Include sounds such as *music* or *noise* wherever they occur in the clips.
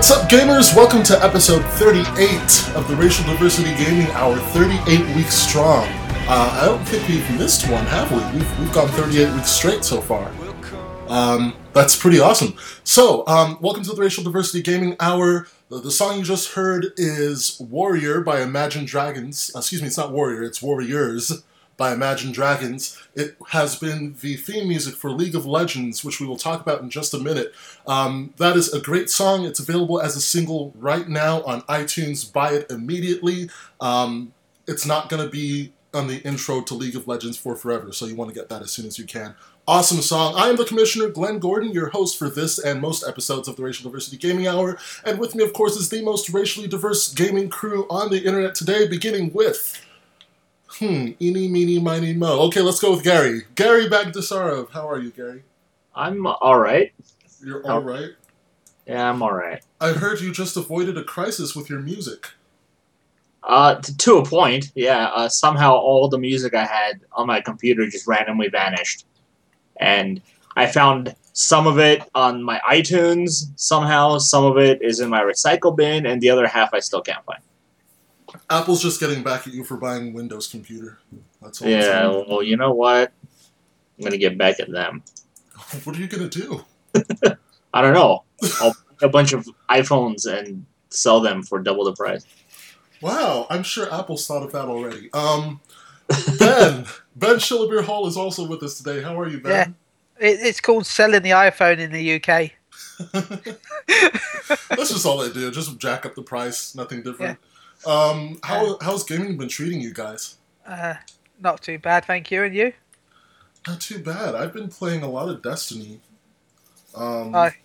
What's up, gamers? Welcome to episode 38 of the Racial Diversity Gaming Hour, 38 weeks strong. Uh, I don't think we've missed one, have we? We've, we've gone 38 weeks straight so far. Um, that's pretty awesome. So, um, welcome to the Racial Diversity Gaming Hour. The, the song you just heard is Warrior by Imagine Dragons. Uh, excuse me, it's not Warrior, it's Warriors by Imagine Dragons. It has been the theme music for League of Legends, which we will talk about in just a minute. Um, that is a great song. It's available as a single right now on iTunes. Buy it immediately. Um, it's not going to be on the intro to League of Legends for forever, so you want to get that as soon as you can. Awesome song. I am the Commissioner Glenn Gordon, your host for this and most episodes of the Racial Diversity Gaming Hour. And with me, of course, is the most racially diverse gaming crew on the internet today, beginning with. Hmm, eeny, meeny, miny, mo. Okay, let's go with Gary. Gary Bagdasarov. How are you, Gary? I'm all right. You're all right. Yeah, I'm all right. I heard you just avoided a crisis with your music. Uh, t- to a point, yeah. Uh, somehow all the music I had on my computer just randomly vanished, and I found some of it on my iTunes somehow. Some of it is in my recycle bin, and the other half I still can't find. Apple's just getting back at you for buying Windows computer. That's all. I'm Yeah, well, you know what? I'm gonna get back at them. *laughs* What are you gonna do? *laughs* I don't know. I'll buy a bunch of iPhones and sell them for double the price. Wow, I'm sure Apple's thought of that already. Um, Ben, *laughs* Ben Shillabeer Hall is also with us today. How are you, Ben? It, it's called selling the iPhone in the UK. That's just all they do. Just jack up the price. Nothing different. Um, how how's gaming been treating you guys? Uh, not too bad, thank you. And you? Not too bad. I've been playing a lot of Destiny. Um, Hi.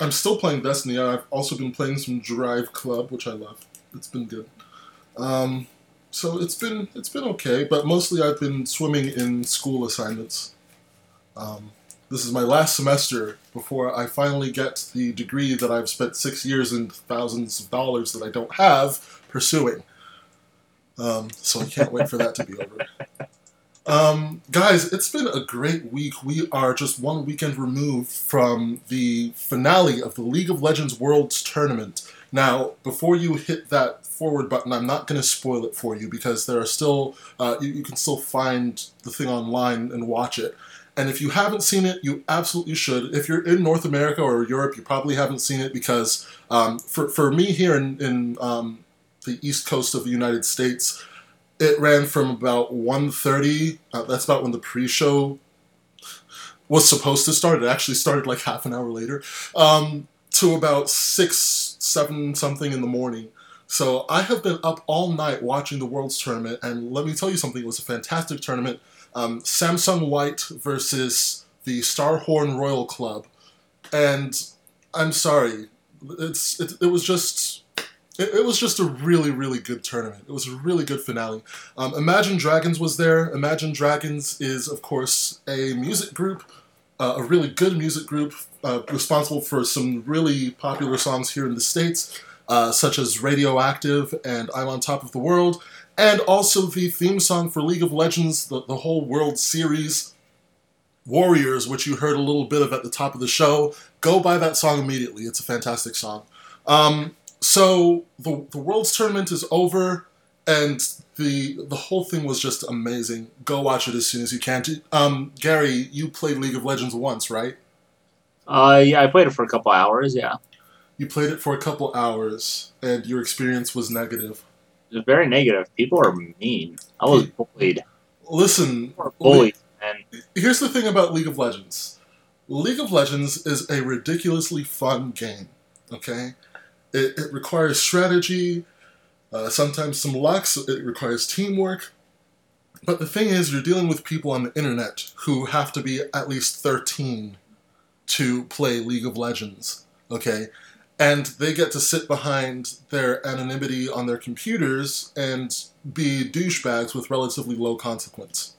I'm still playing Destiny. I've also been playing some Drive Club, which I love. It's been good. Um, so it's been it's been okay, but mostly I've been swimming in school assignments. Um, this is my last semester before I finally get the degree that I've spent six years and thousands of dollars that I don't have pursuing. Um, so I can't wait for that to be over. Um, guys, it's been a great week. We are just one weekend removed from the finale of the League of Legends Worlds Tournament. Now, before you hit that forward button, I'm not going to spoil it for you because there are still, uh, you, you can still find the thing online and watch it. And if you haven't seen it, you absolutely should. If you're in North America or Europe, you probably haven't seen it because um, for, for me here in, in um, the east coast of the United States, it ran from about 1.30, uh, that's about when the pre-show was supposed to start. It actually started like half an hour later, um, to about 6, 7 something in the morning. So I have been up all night watching the Worlds Tournament, and let me tell you something, it was a fantastic tournament. Um, Samsung White versus the Starhorn Royal Club. And I'm sorry, it's it, it was just it, it was just a really really good tournament. It was a really good finale. Um, Imagine Dragons was there. Imagine Dragons is of course a music group, uh, a really good music group uh, responsible for some really popular songs here in the states, uh, such as Radioactive and I'm on Top of the World, and also the theme song for League of Legends, the, the whole World Series. Warriors, which you heard a little bit of at the top of the show, go buy that song immediately. It's a fantastic song. Um, so the the World's tournament is over, and the the whole thing was just amazing. Go watch it as soon as you can. Um, Gary, you played League of Legends once, right? Uh, yeah, I played it for a couple hours. Yeah, You played it for a couple hours, and your experience was negative. it was very negative. People are mean. I was bullied. Listen, bullied, and here's the thing about League of Legends. League of Legends is a ridiculously fun game. Okay, it, it requires strategy, uh, sometimes some luck. so It requires teamwork. But the thing is, you're dealing with people on the internet who have to be at least 13 to play League of Legends. Okay, and they get to sit behind their anonymity on their computers and be douchebags with relatively low consequence.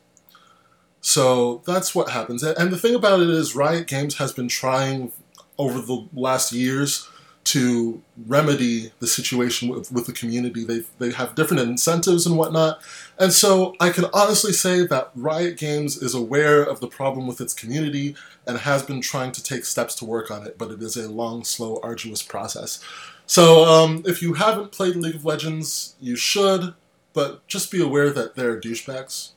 So that's what happens. And the thing about it is, Riot Games has been trying over the last years to remedy the situation with, with the community. They they have different incentives and whatnot, and so I can honestly say that Riot Games is aware of the problem with its community and has been trying to take steps to work on it. But it is a long, slow, arduous process. So um, if you haven't played League of Legends, you should, but just be aware that they're douchebags.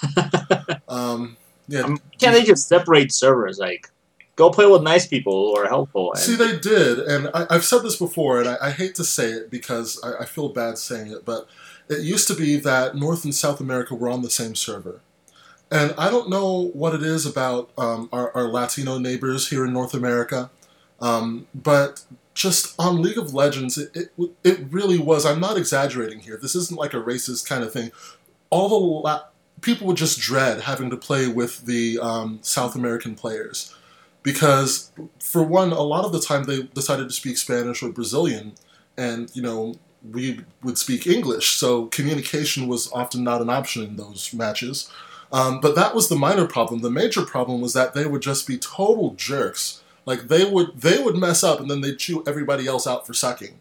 *laughs* um, yeah. Um, can't they just separate servers? Like, go play with nice people who are helpful. See, they did, and I, have said this before, and I, I, hate to say it because I, I, feel bad saying it, but it used to be that North and South America were on the same server. And I don't know what it is about um, our, our, Latino neighbors here in North America, um, but just on League of Legends, it, it, it really was. I'm not exaggerating here. This isn't like a racist kind of thing. All the La- people would just dread having to play with the um, South American players because, for one, a lot of the time they decided to speak Spanish or Brazilian, and you know we would speak English, so communication was often not an option in those matches. Um, but that was the minor problem. The major problem was that they would just be total jerks. Like they would they would mess up and then they'd chew everybody else out for sucking,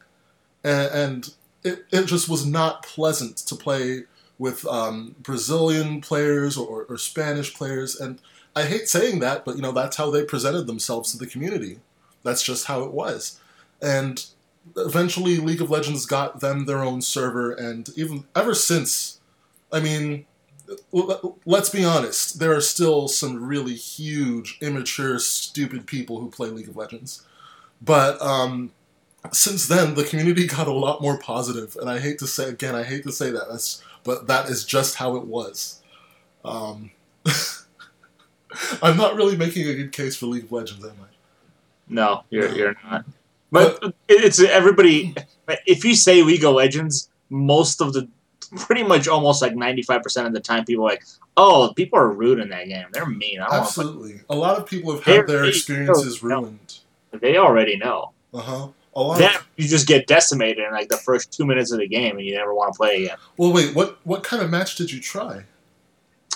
and, and it, it just was not pleasant to play with um, Brazilian players or, or Spanish players. And I hate saying that, but you know that's how they presented themselves to the community. That's just how it was. And eventually, League of Legends got them their own server, and even ever since, I mean, let's be honest, there are still some really huge, immature, stupid people who play League of Legends. But um, since then, the community *laughs* got a lot more positive, and I hate to say again, I hate to say that. But that is just how it was. Um, *laughs* *laughs* I'm not really making a good case for League of Legends, am I? No, you're no. you're not. But, but it's everybody. If you say League of Legends, most of the, pretty much almost like ninety five percent of the time, people are like, "Oh, people are rude in that game. They're mean." Absolutely, a lot of people have had their experiences ruined. They already know. Uh huh. A lot then of... you just get decimated in like the first two minutes of the game, and you never want to play again. Well, wait, what what kind of match did you try?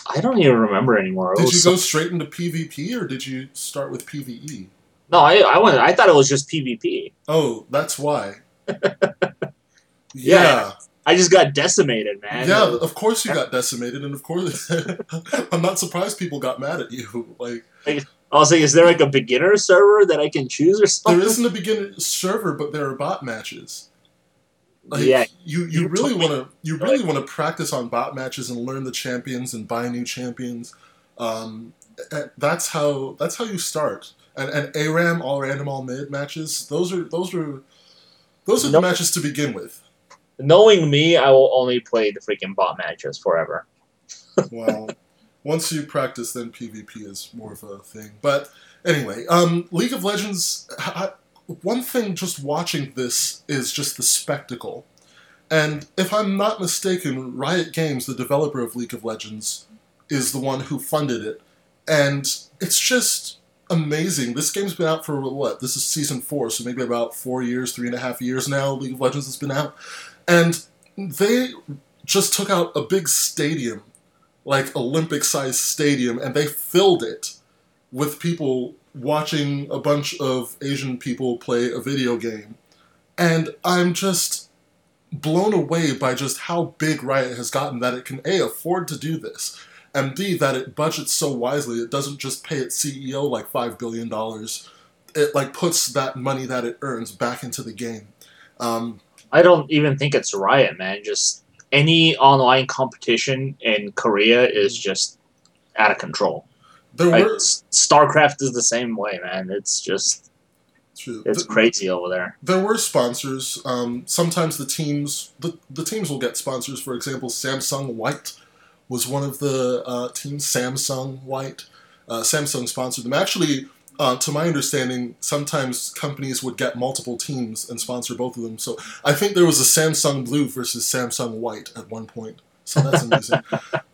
I don't even remember anymore. Did you go straight into PvP or did you start with PvE? No, I I went. I thought it was just PvP. Oh, that's why. yeah. *laughs* yeah. I just got decimated, man. Yeah, of course you got decimated, and of course, *laughs* I'm not surprised people got mad at you. *laughs* Like, I was like, is there like a beginner server that I can choose or something? There isn't a beginner server, but there are bot matches. Like, yeah, you, you, really want to you really want to practice on bot matches and learn the champions and buy new champions. Um, that's how that's how you start. And and ARAM all random all mid matches. Those are those are those are the matches to begin with. Knowing me, I will only play the freaking bot matches forever. *laughs* well, once you practice, then PvP is more of a thing. But anyway, um, League of Legends. I, one thing just watching this is just the spectacle. And if I'm not mistaken, Riot Games, the developer of League of Legends, is the one who funded it. And it's just amazing. This game's been out for what? This is season four, so maybe about four years, three and a half years now. League of Legends has been out. And they just took out a big stadium like Olympic sized stadium and they filled it with people watching a bunch of Asian people play a video game. And I'm just blown away by just how big Riot has gotten that it can A, afford to do this, and B, that it budgets so wisely it doesn't just pay its CEO like $5 billion. It like puts that money that it earns back into the game. Um, I don't even think it's Riot, man. Just any online competition in Korea is just out of control. There like, were, StarCraft is the same way, man. It's just True. it's the, crazy over there. There were sponsors. Um, sometimes the teams the, the teams will get sponsors. For example, Samsung White was one of the uh, teams. Samsung White. Uh, Samsung sponsored them. Actually, uh, to my understanding, sometimes companies would get multiple teams and sponsor both of them. So I think there was a Samsung Blue versus Samsung White at one point. So that's *laughs* amazing.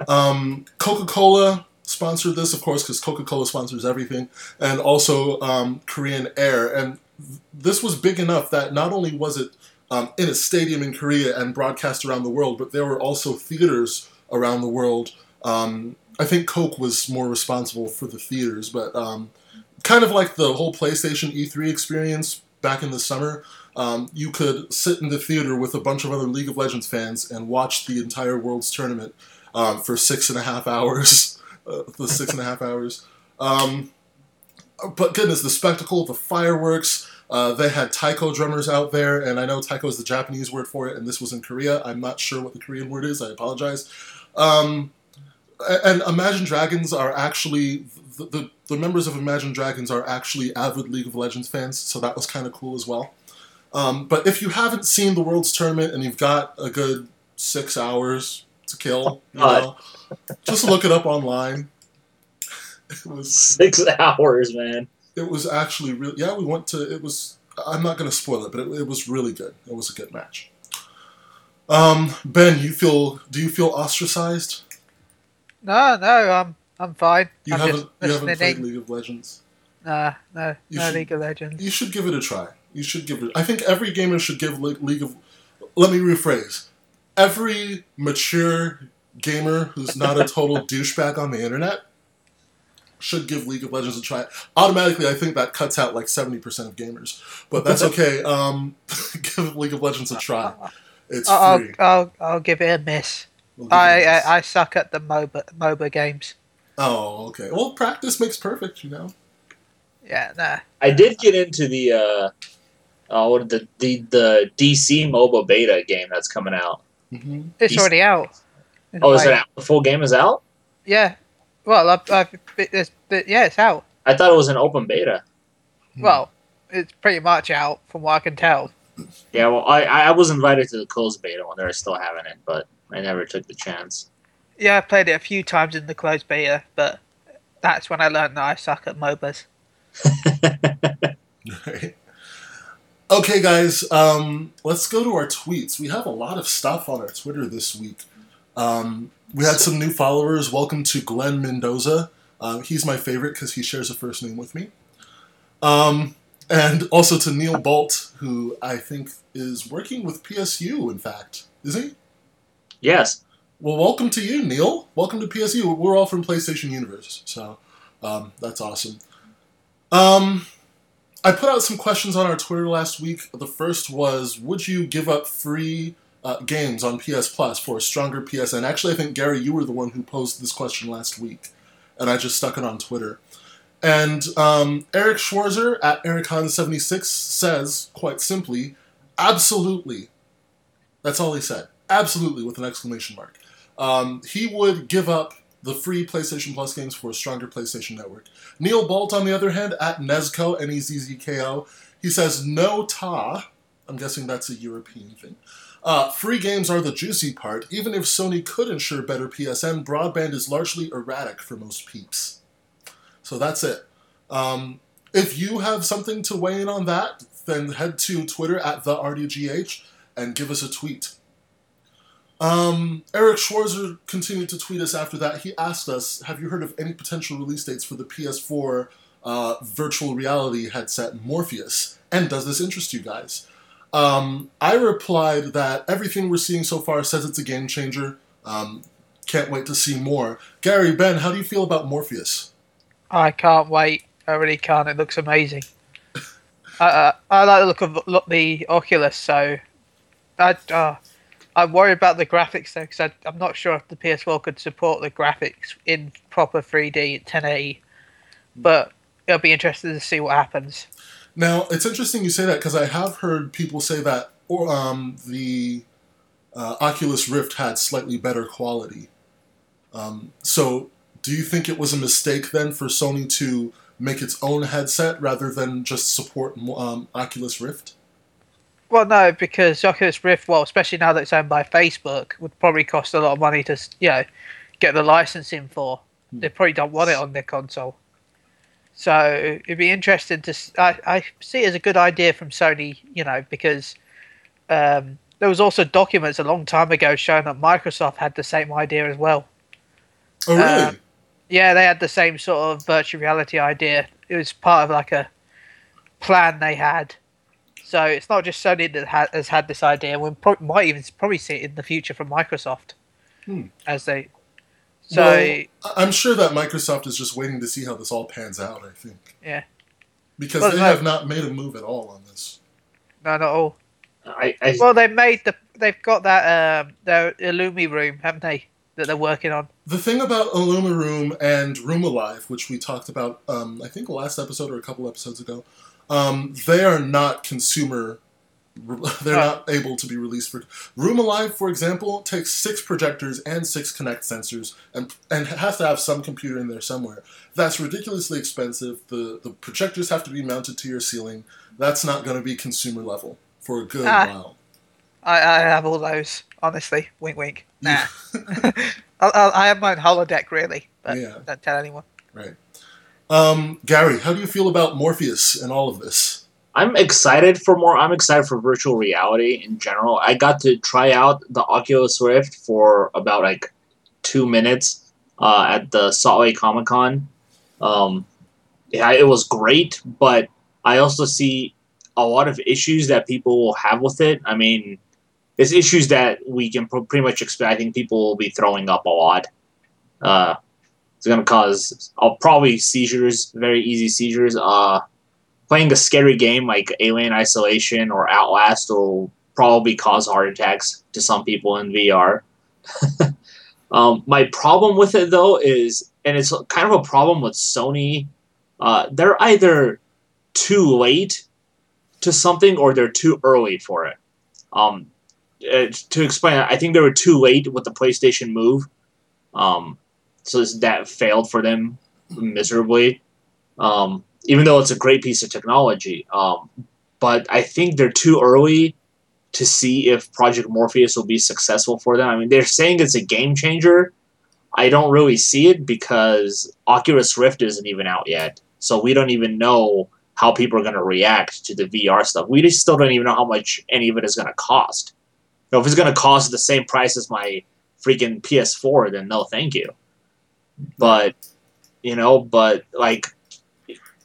um, Coca Cola sponsored this, of course, because Coca Cola sponsors everything, and also um, Korean Air. And this was big enough that not only was it um, in a stadium in Korea and broadcast around the world, but there were also theaters around the world. Um, I think Coke was more responsible for the theaters, but um, kind of like the whole PlayStation E3 experience back in the summer, um, you could sit in the theater with a bunch of other League of Legends fans and watch the entire World's Tournament um, for six and a half hours. *laughs* Uh, the six and a half hours. Um, but goodness, the spectacle, the fireworks. Uh, they had taiko drummers out there, and I know taiko is the Japanese word for it, and this was in Korea. I'm not sure what the Korean word is. I apologize. Um, and Imagine Dragons are actually the, the the members of Imagine Dragons are actually avid League of Legends fans, so that was kind of cool as well. Um, but if you haven't seen the World's Tournament and you've got a good six hours to kill, you know, *laughs* just look it up online. It was Six hours, man. it was actually really yeah. We went to it was. I'm not going to spoil it, but it, it was really good. It was a good match. Um, ben, you feel? Do you feel ostracized? No, no, I'm I'm fine. You I'm haven't. You haven't played. League of Legends. Nah, no, You no should- League of Legends. You should give it a try. You should give it. I think every gamer should give League of. Let me rephrase. Every mature gamer who's not a total *laughs* douchebag on the internet should give League of Legends a try. Automatically, I think that cuts out like seventy percent of gamers, but that's okay. *laughs* Um, *laughs* give League of Legends a try. It's I'll, free. I'll, I'll I'll give it a miss. We'll give it a I, miss. I I suck at the MOBA MOBA games. Oh, okay. Well, practice makes perfect, you know. Yeah, nah. I did get into the uh, uh what the the the DC MOBA beta game that's coming out. Hmm It's He's- already out. in a Oh, is it out? The full game is out? Yeah. Well, I've, I've, it's, but yeah, it's out. I thought it was an open beta. Hmm. Well, it's pretty much out from what I can tell. Yeah, well, I I was invited to the closed beta when they were still having it, but I never took the chance. Yeah, I played it a few times in the closed beta, but that's when I learned that I suck at MOBAs. Right. *laughs* *laughs* Okay, guys, um, let's go to our tweets. We have a lot of stuff on our Twitter this week. Um, we had some new followers. Welcome to Glenn Mendoza. Uh, he's my favorite because he shares a first name with me. Um, and also to Neil Bolt, who I think is working with PSU, in fact. Is he? yes. Well, welcome to you, Neil. Welcome to PSU. We're all from PlayStation Universe, so um, that's awesome. Um, I put out some questions on our Twitter last week. The first was, would you give up free uh, games on PS Plus for a stronger PSN? Actually, I think Gary, you were the one who posed this question last week, and I just stuck it on Twitter. And um, Eric Schwarzer at EricHan76 says, quite simply, absolutely. That's all he said. Absolutely, with an exclamation mark. Um, he would give up the free PlayStation Plus games for a stronger PlayStation Network. Neil Bolt, on the other hand, at Nezzko, N E Z Z K O, he says, no ta. I'm guessing that's a European thing. Uh, free games are the juicy part. Even if Sony could ensure better PSN, broadband is largely erratic for most peeps. So that's it. Um, if you have something to weigh in on that, then head to Twitter at the RDGH and give us a tweet. Um, Eric Schwarzer continued to tweet us after that. He asked us, "Have you heard of any potential release dates for the PS4 uh, virtual reality headset Morpheus? And does this interest you guys?" Um, I replied that everything we're seeing so far says it's a game changer. Um, can't wait to see more. Gary, Ben, how do you feel about Morpheus? I can't wait. I really can't. It looks amazing. *laughs* Uh, I like the look of look, the Oculus, so I, uh, I'm worried about the graphics though, because I'm not sure if the PS4 could support the graphics in proper 3D at 1080. But it'll be interesting to see what happens. Now, it's interesting you say that because I have heard people say that or, um, the uh, Oculus Rift had slightly better quality. Um, so, do you think it was a mistake then for Sony to make its own headset rather than just support um, Oculus Rift? Well, no, because Oculus Rift, well, especially now that it's owned by Facebook, would probably cost a lot of money to, you know, get the licensing for. They probably don't want it on their console. So it'd be interesting to. I, I see it as a good idea from Sony, you know, because um, there was also documents a long time ago showing that Microsoft had the same idea as well. Oh, really? Uh, Yeah, they had the same sort of virtual reality idea. It was part of like a plan they had. So it's not just Sony that ha- has had this idea. We pro- might even probably see it in the future from Microsoft Hmm. as they. So Well, I- I'm sure that Microsoft is just waiting to see how this all pans out, I think. yeah, because Well, they no. have not made a move at all on this. No, not all. I, I Well, they made the. They've got that um their IllumiRoom, haven't they? That they're working on. The thing about IllumiRoom and Room Alive, which we talked about, um, I think last episode or a couple episodes ago, um, they are not consumer. *laughs* They're not able to be released for Room Alive, for example, takes six projectors and six Kinect sensors, and and has to have some computer in there somewhere. That's ridiculously expensive. The the projectors have to be mounted to your ceiling. That's not going to be consumer level for a good Ah. while. I, I have all those. Honestly, wink, wink. Nah. *laughs* I, I, I have my own holodeck, really, but Yeah. don't tell anyone. Right. Um, Gary, how do you feel about Morpheus and all of this? I'm excited for more. I'm excited for virtual reality in general. I got to try out the Oculus Rift for about like two minutes uh, at the Salt Lake Comic Con. Um, yeah, it was great, but I also see a lot of issues that people will have with it. I mean, it's issues that we can pr- pretty much expect. I think people will be throwing up a lot. Uh, it's going to cause uh, probably seizures, very easy seizures. Uh, playing a scary game like Alien Isolation or Outlast will probably cause heart attacks to some people in VR. *laughs* um, my problem with it though is, and it's kind of a problem with Sony. Uh, they're either too late to something or they're too early for it. Um, uh, to explain, I think they were too late with the PlayStation Move. Um, so this- that failed for them miserably. Um, even though it's a great piece of technology. Um, but I think they're too early to see if Project Morpheus will be successful for them. I mean, they're saying it's a game changer. I don't really see it because Oculus Rift isn't even out yet. So we don't even know how people are going to react to the VR stuff. We just still don't even know how much any of it is going to cost. You know, if it's going to cost the same price as my freaking PS4, then no, thank you. But, you know, but like,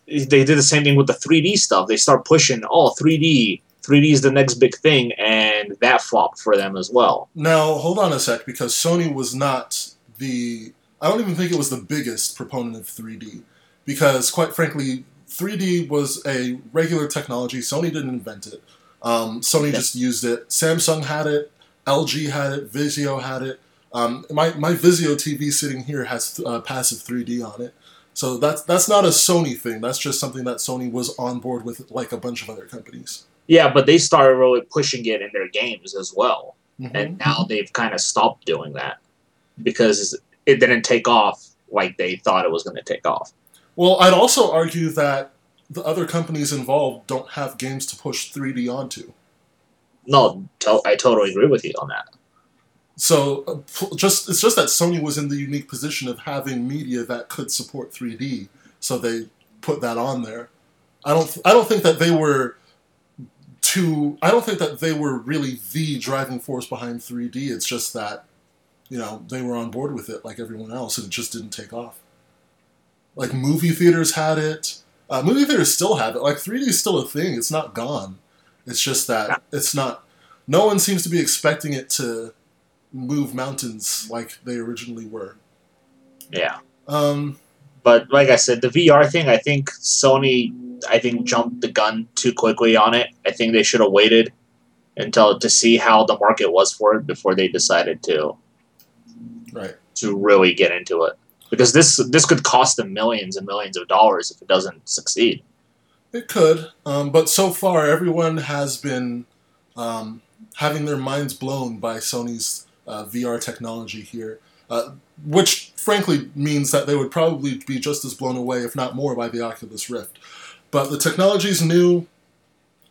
they did the same thing with the 3D stuff. They start pushing, oh, 3D, 3D is the next big thing, and that flopped for them as well. Now, hold on a sec, because Sony was not the. I don't even think it was the biggest proponent of 3D. Because, quite frankly, 3D was a regular technology. Sony didn't invent it. Um, Sony Yeah. just used it. Samsung had it. LG had it. Vizio had it. Um, my, my Vizio TV sitting here has uh, passive 3D on it. So that's that's not a Sony thing. That's just something that Sony was on board with, like a bunch of other companies. Yeah, but they started really pushing it in their games as well. Mhm. and now they've kind of stopped doing that because it didn't take off like they thought it was going to take off. Well, I'd also argue that the other companies involved don't have games to push 3D onto. No, to- I totally agree with you on that. So uh, just it's just that Sony was in the unique position of having media that could support 3D, so they put that on there. I don't I don't think that they were too I don't think that they were really the driving force behind 3D. It's just that you know they were on board with it like everyone else, and it just didn't take off. Like movie theaters had it. Uh, movie theaters still have it. Like 3D is still a thing. It's not gone. It's just that it's not. No one seems to be expecting it to move mountains like they originally were. Yeah. Um, But like I said, the VR thing, I think Sony, I think jumped the gun too quickly on it. I think they should have waited until to see how the market was for it before they decided to right. to really get into it. Because this this could cost them millions and millions of dollars if it doesn't succeed. It could, um, but so far everyone has been um, having their minds blown by Sony's uh, VR technology here, uh, which frankly means that they would probably be just as blown away, if not more, by the Oculus Rift. But the technology is new,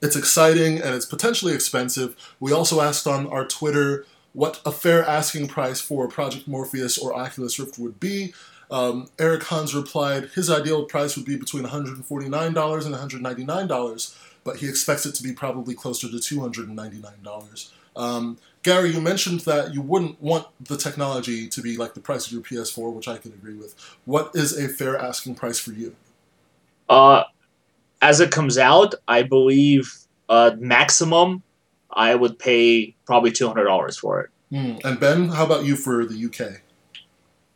it's exciting, and it's potentially expensive. We also asked on our Twitter what a fair asking price for Project Morpheus or Oculus Rift would be. Um, Eric Hans replied his ideal price would be between $149 and $199, but he expects it to be probably closer to $299. Um, Gary, you mentioned that you wouldn't want the technology to be like the price of your PS4, which I can agree with. What is a fair asking price for you? Uh, as it comes out, I believe uh, maximum I would pay probably two hundred dollars for it. Hmm. And Ben, how about you for the UK?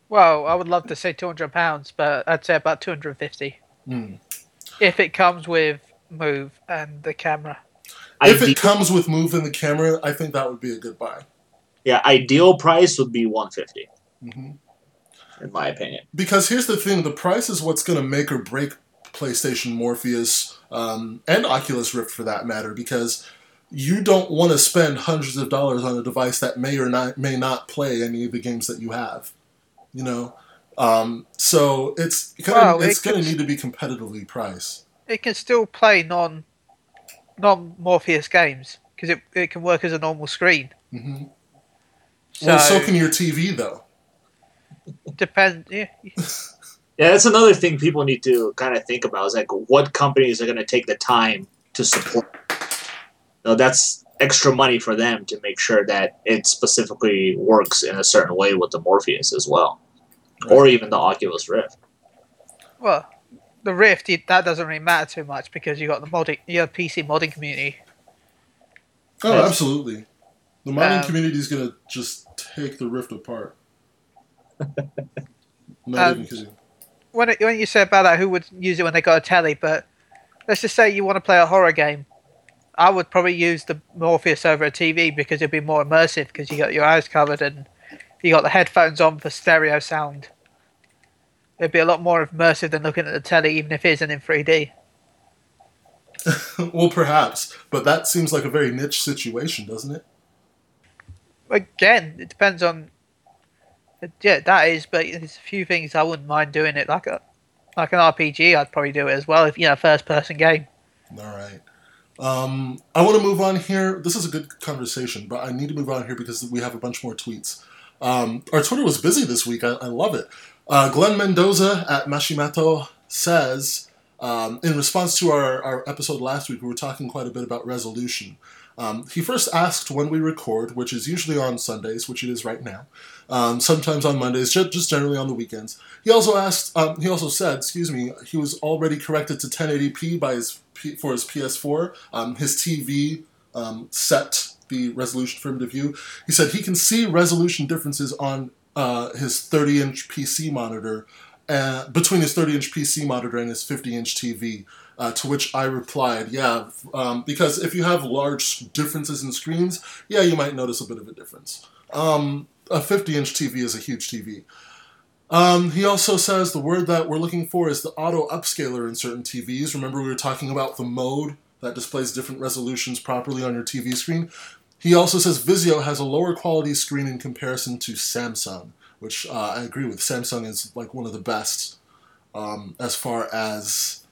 Well, I would love to say two hundred pounds, but I'd say about two hundred and fifty. Hmm. if it comes with move and the camera. If Ide- it comes with move in the camera, I think that would be a good buy. yeah, ideal price would be 150 hmm in my opinion. Because here's the thing: the price is what's going to make or break PlayStation Morpheus um, and Oculus Rift, for that matter. Because you don't want to spend hundreds of dollars on a device that may or not may not play any of the games that you have. You know, um, so it's gonna, Well, it's it going to need to be competitively priced. It can still play non non Morpheus games because it, it can work as a normal screen. hmm So, well, so can your TV though. depend. Yeah, *laughs* Yeah, that's another thing people need to kind of think about is like what companies are going to take the time to support. So that's extra money for them to make sure that it specifically works in a certain way with the Morpheus as well, or even the Oculus Rift. well, the Rift it, that doesn't really matter too much because you got the modding, you have PC modding community. Oh, absolutely. The modding Um, community is going to just take the Rift apart. Not *laughs* Um, even kidding. When it, when you say about that, who would use it when they got a telly? But let's just say you want to play a horror game. I would probably use the Morpheus over a TV because it'd be more immersive because you got your eyes covered and you got the headphones on for stereo sound. It'd be a lot more immersive than looking at the telly, even if it isn't in 3D. *laughs* well, perhaps, but that seems like a very niche situation, doesn't it? Again, it depends on. Yeah, that is, but there's a few things I wouldn't mind doing it like a like an RPG. I'd probably do it as well if you know first person game. All right. Um, I want to move on here. This is a good conversation, but I need to move on here because we have a bunch more tweets. Um, our Twitter was busy this week. I, I love it. Uh, Glenn Mendoza at Mashimato says, um, in response to our, our episode last week, we were talking quite a bit about resolution. Um, he first asked when we record, which is usually on Sundays, which it is right now. Um, sometimes on Mondays, ju- just generally on the weekends. He also asked. Um, he also said, excuse me, he was already corrected to 1080p by his P- for his PS4. Um, his TV um, set the resolution for him to view. He said he can see resolution differences on uh, his 30-inch PC monitor uh, between his 30-inch PC monitor and his 50-inch TV. Uh, to which I replied, "Yeah, um, because if you have large differences in screens, yeah, you might notice a bit of a difference. Um, a 50-inch TV is a huge TV." Um, he also says the word that we're looking for is the auto upscaler in certain TVs. Remember, we were talking about the mode that displays different resolutions properly on your TV screen. He also says Vizio has a lower quality screen in comparison to Samsung, which uh, I agree with. Samsung is like one of the best um, as far as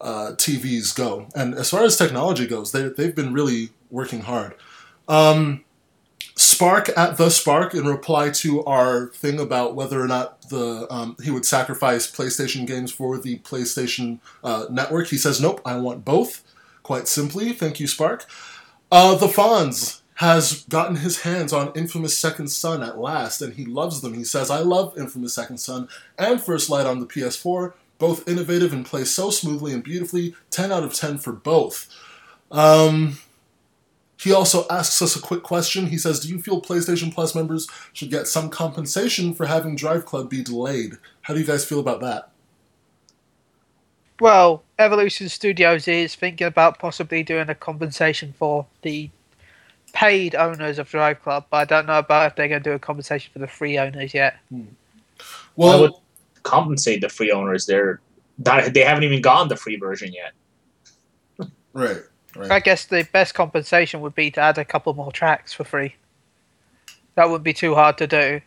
uh, TVs go, and as far as technology goes, they they've been really working hard. Um, Spark at the Spark in reply to our thing about whether or not the um, he would sacrifice PlayStation games for the PlayStation uh, network. He says, "Nope, I want both." Quite simply, thank you, Spark. Uh, the Fonz has gotten his hands on Infamous Second Son at last, and he loves them. He says, "I love Infamous Second Son and First Light on the PS4. Both innovative and play so smoothly and beautifully. Ten out of ten for both." Um, he also asks us a quick question. He says, Do you feel PlayStation Plus members should get some compensation for having Drive Club be delayed? How do you guys feel about that? Well, Evolution Studios is thinking about possibly doing a compensation for the paid owners of Drive Club, but I don't know about if they're going to do a compensation for the free owners yet. Hmm. I Well, would compensate the free owners. They're not, they haven't even gone the free version yet. right, right. I guess the best compensation would be to add a couple more tracks for free. That wouldn't be too hard to do.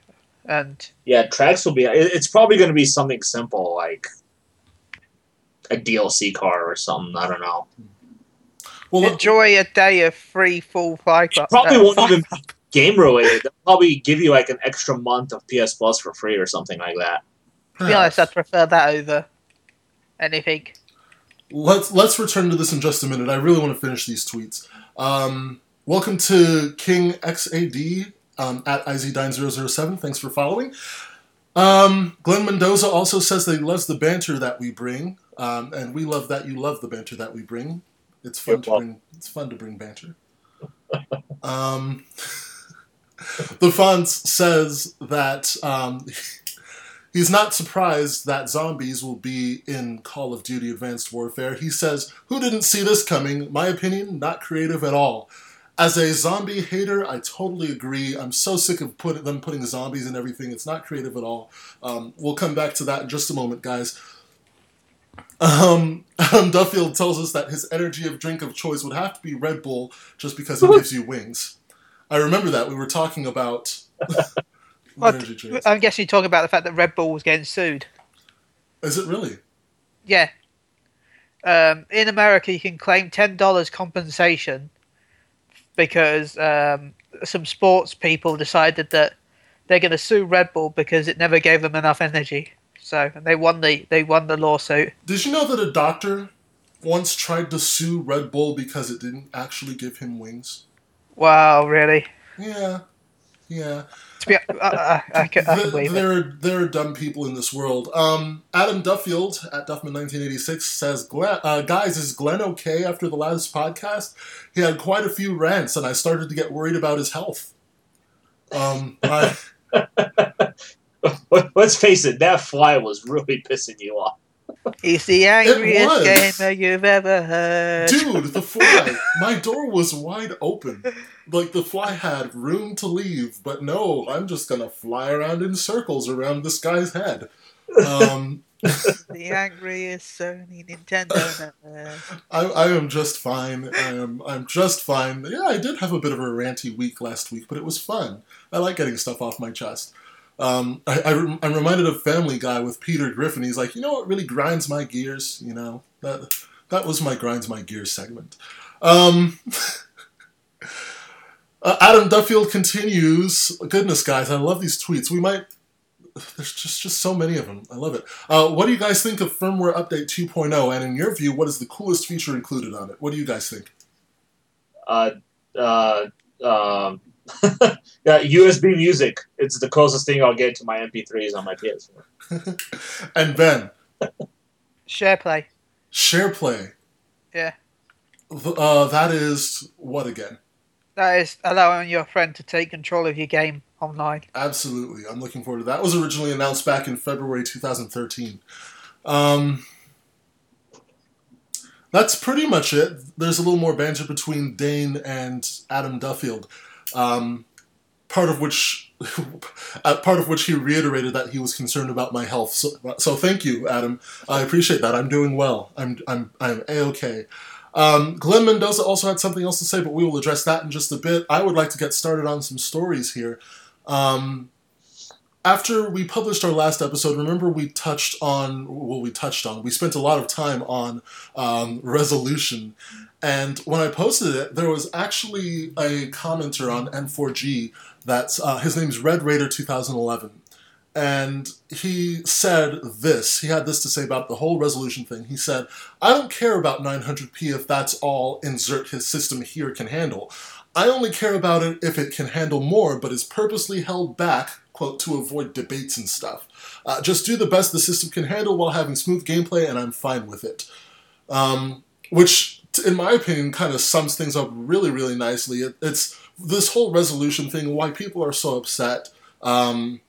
And Yeah, tracks will be. It's probably going to be something simple like a DLC car or something. I don't know. Hmm. Well, look, enjoy a day of free full Fly Club. Probably uh, won't even *laughs* game related. They'll probably give you like an extra month of PS Plus for free or something like that. To be honest, I'd prefer that over anything. let's let's return to this in just a minute. I really want to finish these tweets. Um, welcome to King XAD um, at IZDine007. Thanks for following. Um, Glenn Mendoza also says that he loves the banter that we bring, um, and we love that you love the banter that we bring. It's fun You're to welcome. bring. It's fun to bring banter. um, *laughs* the Fonz says that um, *laughs* He's not surprised that zombies will be in Call of Duty Advanced Warfare. He says, Who didn't see this coming? My opinion, not creative at all. As a zombie hater, I totally agree. I'm so sick of put, them putting zombies in everything. It's not creative at all. Um, we'll come back to that in just a moment, guys. Um, *laughs* Adam Duffield tells us that his energy of drink of choice would have to be Red Bull just because it gives you wings. I remember that. We were talking about *laughs* energy drinks. I'm guessing you're talking about the fact that Red Bull was getting sued. Is it really? Yeah. Um, in America, you can claim ten dollars compensation because um, some sports people decided that they're going to sue Red Bull because it never gave them enough energy. So and they won the they won the lawsuit. Did you know that a doctor once tried to sue Red Bull because it didn't actually give him wings? Wow, really? Yeah, yeah. To be, I, I, I, can, I can Th- believe it. there, are, there are dumb people in this world. Um, Adam Duffield at Duffman1986 says, "Glenn- uh, "Guys, is Glenn okay after the last podcast? He had quite a few rants, and I started to get worried about his health." Um, I, Let- *laughs* *laughs* Let's face it, that fly was really pissing you off. He's the angriest gamer you've ever heard. dude, the fly. *laughs* My door was wide open. Like the fly had room to leave, but no, I'm just gonna fly around in circles around this guy's head. Um, *laughs* the angriest Sony Nintendo. nerd. I, I am just fine. I am I'm just fine. Yeah, I did have a bit of a ranty week last week, but it was fun. I like getting stuff off my chest. Um, I, I, I'm reminded of Family Guy with Peter Griffin. He's like, you know what really grinds my gears? You know that that was my grinds my gears segment. Um, *laughs* uh, Adam Duffield continues. Goodness, guys, I love these tweets. We might. There's just just so many of them. I love it. Uh, what do you guys think of firmware update 2.0? And in your view, what is the coolest feature included on it? What do you guys think? Uh, uh, um, *laughs* yeah, USB music. It's the closest thing I'll get to my MP3s on my PS4. *laughs* and Ben, Share play. SharePlay. Yeah. Uh, that is what again? That is allowing your friend to take control of your game online. Absolutely. I'm looking forward to that. That was originally announced back in February 2013. Um, that's pretty much it. There's a little more banter between Dane and Adam Duffield, um, part of which, *laughs* uh, part of which he reiterated that he was concerned about my health. So, so thank you, Adam. I appreciate that. I'm doing well. I'm I'm I'm a okay. Um, Glenn Mendoza also had something else to say, but we will address that in just a bit. I would like to get started on some stories here. Um, after we published our last episode, remember we touched on, well, we touched on, we spent a lot of time on um, resolution. And when I posted it, there was actually a commenter on N4G that's, uh, his name's Red Raider 2011. And he said this. He had this to say about the whole resolution thing. He said, I don't care about 900p if that's all insert his system here can handle. I only care about it if it can handle more, but is purposely held back, quote, to avoid debates and stuff. Uh, just do the best the system can handle while having smooth gameplay, and I'm fine with it. Um, which, in my opinion, kind of sums things up really, really nicely. It, it's this whole resolution thing, why people are so upset. Um,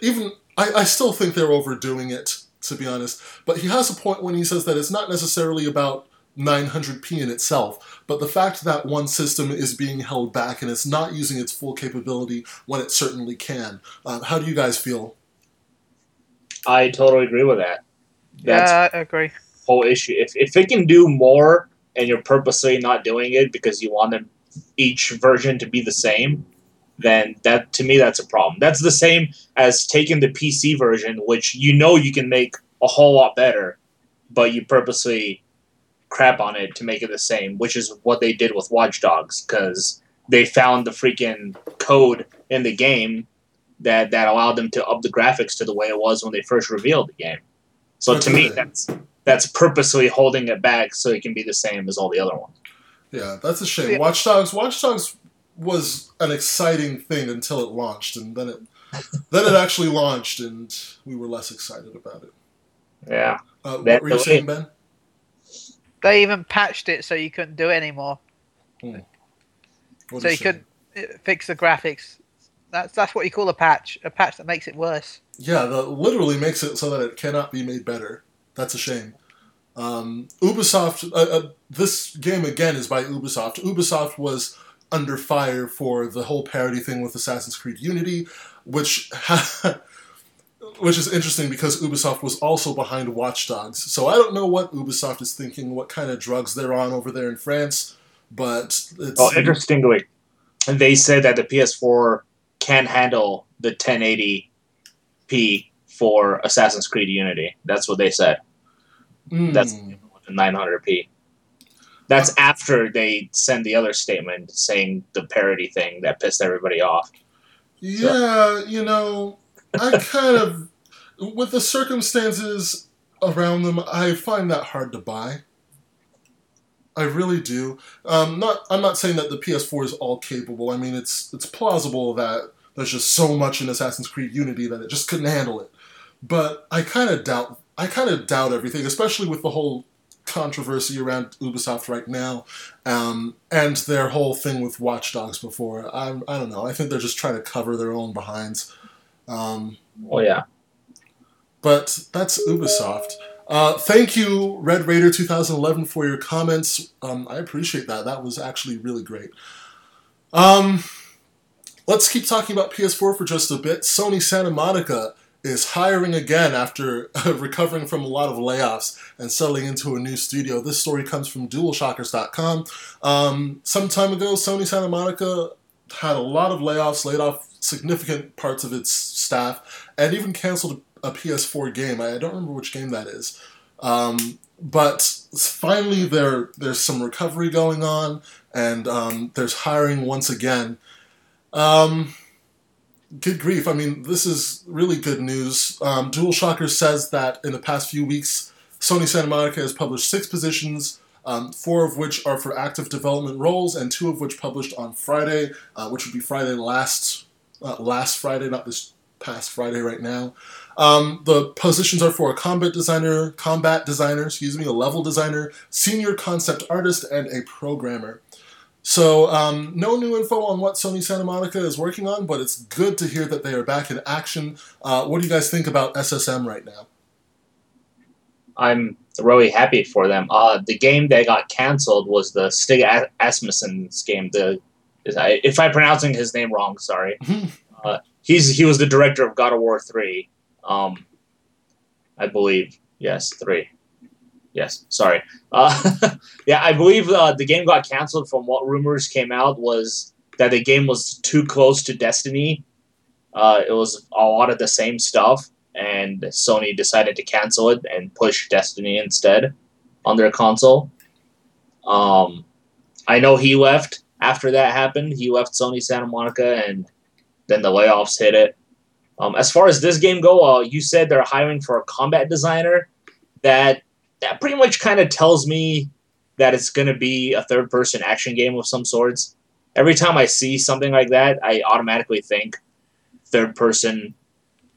even I, I still think they're overdoing it, to be honest. But he has a point when he says that it's not necessarily about 900p in itself, but the fact that one system is being held back and it's not using its full capability when it certainly can. Uh, how do you guys feel? I totally agree with that. That's yeah, I agree. Whole issue. If if it can do more and you're purposely not doing it because you want them each version to be the same, then that to me that's a problem. That's the same as taking the PC version, which you know you can make a whole lot better, but you purposely crap on it to make it the same, which is what they did with Watch Dogs because they found the freaking code in the game that that allowed them to up the graphics to the way it was when they first revealed the game. So to me, that's that's purposely holding it back so it can be the same as all the other ones. Yeah, that's a shame. Yeah. Watch Dogs. Watch Dogs was an exciting thing until it launched, and then it *laughs* then it actually launched, and we were less excited about it. Yeah. Uh, what That- were you saying, Ben? They even patched it so you couldn't do it anymore. What so you saying? could uh, fix the graphics That's that's what you call a patch. A patch that makes it worse. Yeah, that literally makes it so that it cannot be made better. That's a shame. Um, Ubisoft. Uh, uh, this game again is by Ubisoft. Ubisoft was under fire for the whole parody thing with Assassin's Creed Unity, which *laughs* which is interesting because Ubisoft was also behind Watch Dogs. So I don't know what Ubisoft is thinking, what kind of drugs they're on over there in France, but it's Oh, interestingly, they said that the PS4 can handle the 1080p for Assassin's Creed Unity. That's what they said. Mm. That's 900p. That's after they send the other statement saying the parity thing that pissed everybody off. Yeah, you know, I kind of, with the circumstances around them, I find that hard to buy. I really do. Um, not, I'm not saying that the PS4 is all capable. I mean, it's it's plausible that there's just so much in Assassin's Creed Unity that it just couldn't handle it. But I kind of doubt. I kind of doubt everything, especially with the whole controversy around Ubisoft right now, um, and their whole thing with Watch Dogs before. I, I don't know. I think they're just trying to cover their own behinds. Um, Well, yeah. but that's Ubisoft. Uh, thank you, Red Raider 2011, for your comments. Um, I appreciate that. That was actually really great. Um, let's keep talking about PS4 for just a bit. Sony Santa Monica is hiring again after *laughs* recovering from a lot of layoffs and settling into a new studio. This story comes from DualShockers.com. Um, some time ago, Sony Santa Monica had a lot of layoffs, laid off significant parts of its staff, and even canceled a PS4 game. I don't remember which game that is. Um, but finally, there there's some recovery going on, and um, there's hiring once again. Um, good grief! I mean, this is really good news. Um, DualShocker says that in the past few weeks, Sony Santa Monica has published six positions. Um, four of which are for active development roles, and two of which published on Friday, uh, which would be Friday last uh, last Friday, not this past Friday right now. Um, the positions are for a combat designer, combat designer, excuse me, a level designer, senior concept artist, and a programmer. So, um, no new info on what Sony Santa Monica is working on, but it's good to hear that they are back in action. Uh, what do you guys think about SSM right now? I'm really happy for them. Uh, the game that got canceled was the Stig Asmussen's game. The if I'm pronouncing his name wrong, sorry. *laughs* Uh, he's he was the director of God of War three, um, I believe. Yes, three. Yes, sorry. Uh, *laughs* yeah, I believe uh, the game got canceled. From what rumors came out was that the game was too close to Destiny. Uh, it was a lot of the same stuff, and Sony decided to cancel it and push Destiny instead on their console. Um, I know he left after that happened. He left Sony Santa Monica, and then the layoffs hit it. Um, as far as this game go, uh, you said they're hiring for a combat designer. That that pretty much kind of tells me that it's going to be a third-person action game of some sorts. Every time I see something like that, I automatically think third-person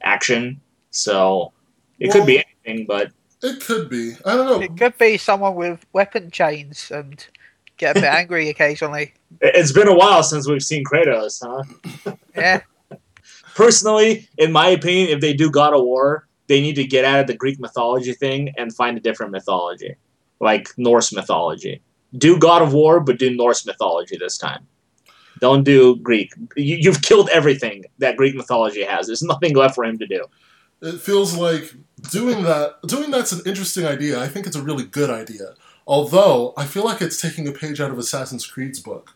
action. So it could be anything, but It could be. I don't know. It could be someone with weapon chains and get a bit *laughs* angry occasionally. it- it's been a while since we've seen Kratos, huh? Yeah, *laughs* Personally, in my opinion, if they do God of War, they need to get out of the Greek mythology thing and find a different mythology, like Norse mythology. Do God of War, but do Norse mythology this time. Don't do Greek. You, you've killed everything that Greek mythology has. There's nothing left for him to do. It feels like doing that. Doing that's an interesting idea. I think it's a really good idea. Although I feel like it's taking a page out of Assassin's Creed's book,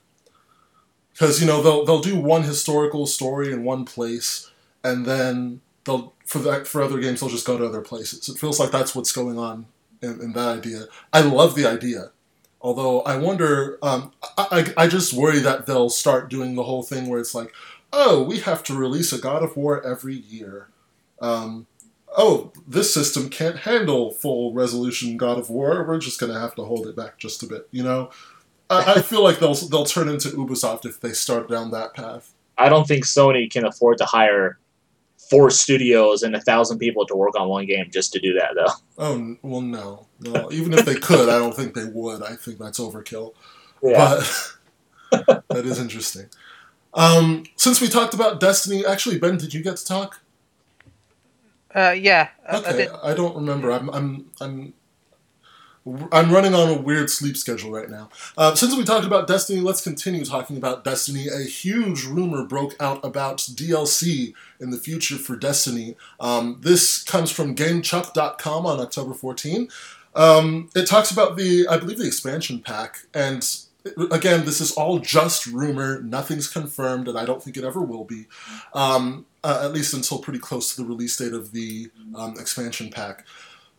because you know they'll they'll do one historical story in one place, and then they'll for that for other games they'll just go to other places. It feels like that's what's going on in, in that idea. I love the idea. Although I wonder, um, I, I, I just worry that they'll start doing the whole thing where it's like, oh, we have to release a God of War every year. Um, oh, this system can't handle full resolution God of War. We're just gonna have to hold it back just a bit. You know, I, I *laughs* feel like they'll they'll turn into Ubisoft if they start down that path. I don't think Sony can afford to hire four studios and a thousand people to work on one game just to do that, though. Oh well, no, no. Even if they could, I don't think they would. I think that's overkill. But *laughs* that is interesting. Um, since we talked about Destiny, actually, Ben, did you get to talk? Uh, yeah. I- I Okay, I, don't remember. I'm I'm I'm I'm running on a weird sleep schedule right now. Uh, since we talked about Destiny, let's continue talking about Destiny. A huge rumor broke out about DLC in the future for Destiny. Um, this comes from GameChuck.com on October 14. Um, it talks about the, I believe, the expansion pack, and again, this is all just rumor. Nothing's confirmed, and I don't think it ever will be. Um, uh, at least until pretty close to the release date of the um, expansion pack.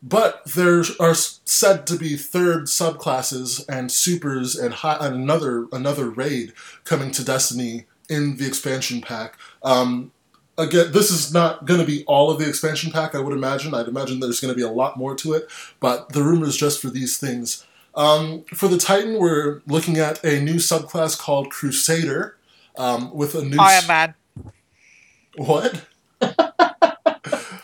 But there are said to be third subclasses and supers and, hi- and another another raid coming to Destiny in the expansion pack. Um, again, this is not going to be all of the expansion pack. I would imagine. I'd imagine there's going to be a lot more to it. But the rumor is just for these things. Um, for the Titan, we're looking at a new subclass called Crusader. Um, with a new Iron Man. what? *laughs*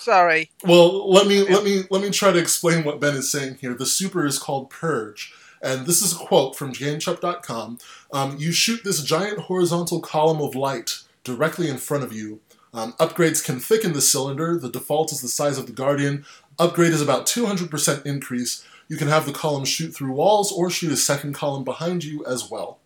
Sorry. Well, let me let me let me try to explain what Ben is saying here. The super is called Purge, and this is a quote from GameChup.com. Um, you shoot this giant horizontal column of light directly in front of you. Um, upgrades can thicken the cylinder. The default is the size of the Guardian. Upgrade is about 200% increase. You can have the column shoot through walls or shoot a second column behind you as well.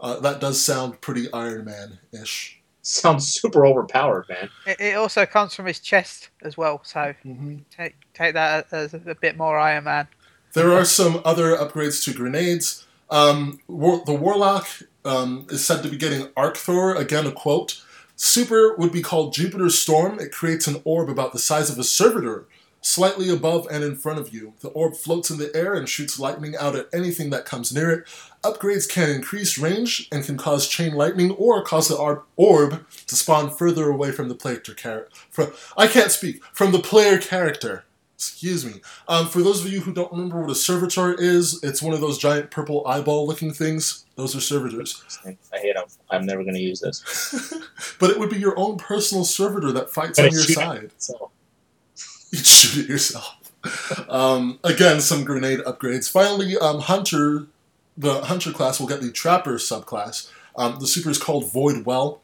Uh, that does sound pretty Iron Man ish. Sounds super overpowered, man. It, it also comes from his chest as well, so Mm-hmm. take take that as a, a bit more Iron Man. There are some other upgrades to grenades. Um, War- the Warlock um, is said to be getting Arc Thrower. Again, a quote. Super would be called Jupiter's Storm. It creates an orb about the size of a servitor, slightly above and in front of you. The orb floats in the air and shoots lightning out at anything that comes near it. Upgrades can increase range and can cause chain lightning or cause the orb, orb to spawn further away from the player character. From I can't speak from the player character. Excuse me. Um, for those of you who don't remember what a servitor is, it's one of those giant purple eyeball-looking things. Those are servitors. I hate them. I'm never going to use this. *laughs* but it would be your own personal servitor that fights But on your it. side. So shoot it yourself. um, again, some grenade upgrades. Finally, um, Hunter, the Hunter class will get the Trapper subclass. Um, the super is called Void Well.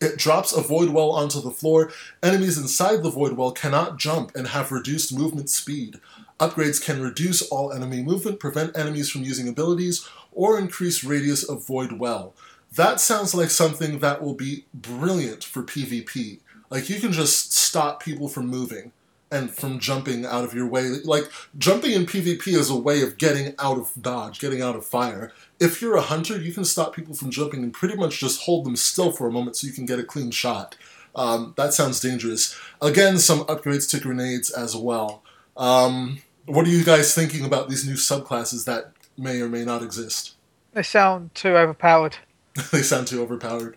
It drops a Void Well onto the floor. Enemies inside the Void Well cannot jump and have reduced movement speed. Upgrades can reduce all enemy movement, prevent enemies from using abilities, or increase radius of Void Well. That sounds like something that will be brilliant for PvP. Like, you can just stop people from moving and from jumping out of your way. Like jumping in PvP is a way of getting out of dodge, getting out of fire. If you're a hunter, you can stop people from jumping and pretty much just hold them still for a moment so you can get a clean shot. Um, that sounds dangerous. Again, some upgrades to grenades as well. Um, what are you guys thinking about these new subclasses that may or may not exist? They sound too overpowered. *laughs* they sound too overpowered.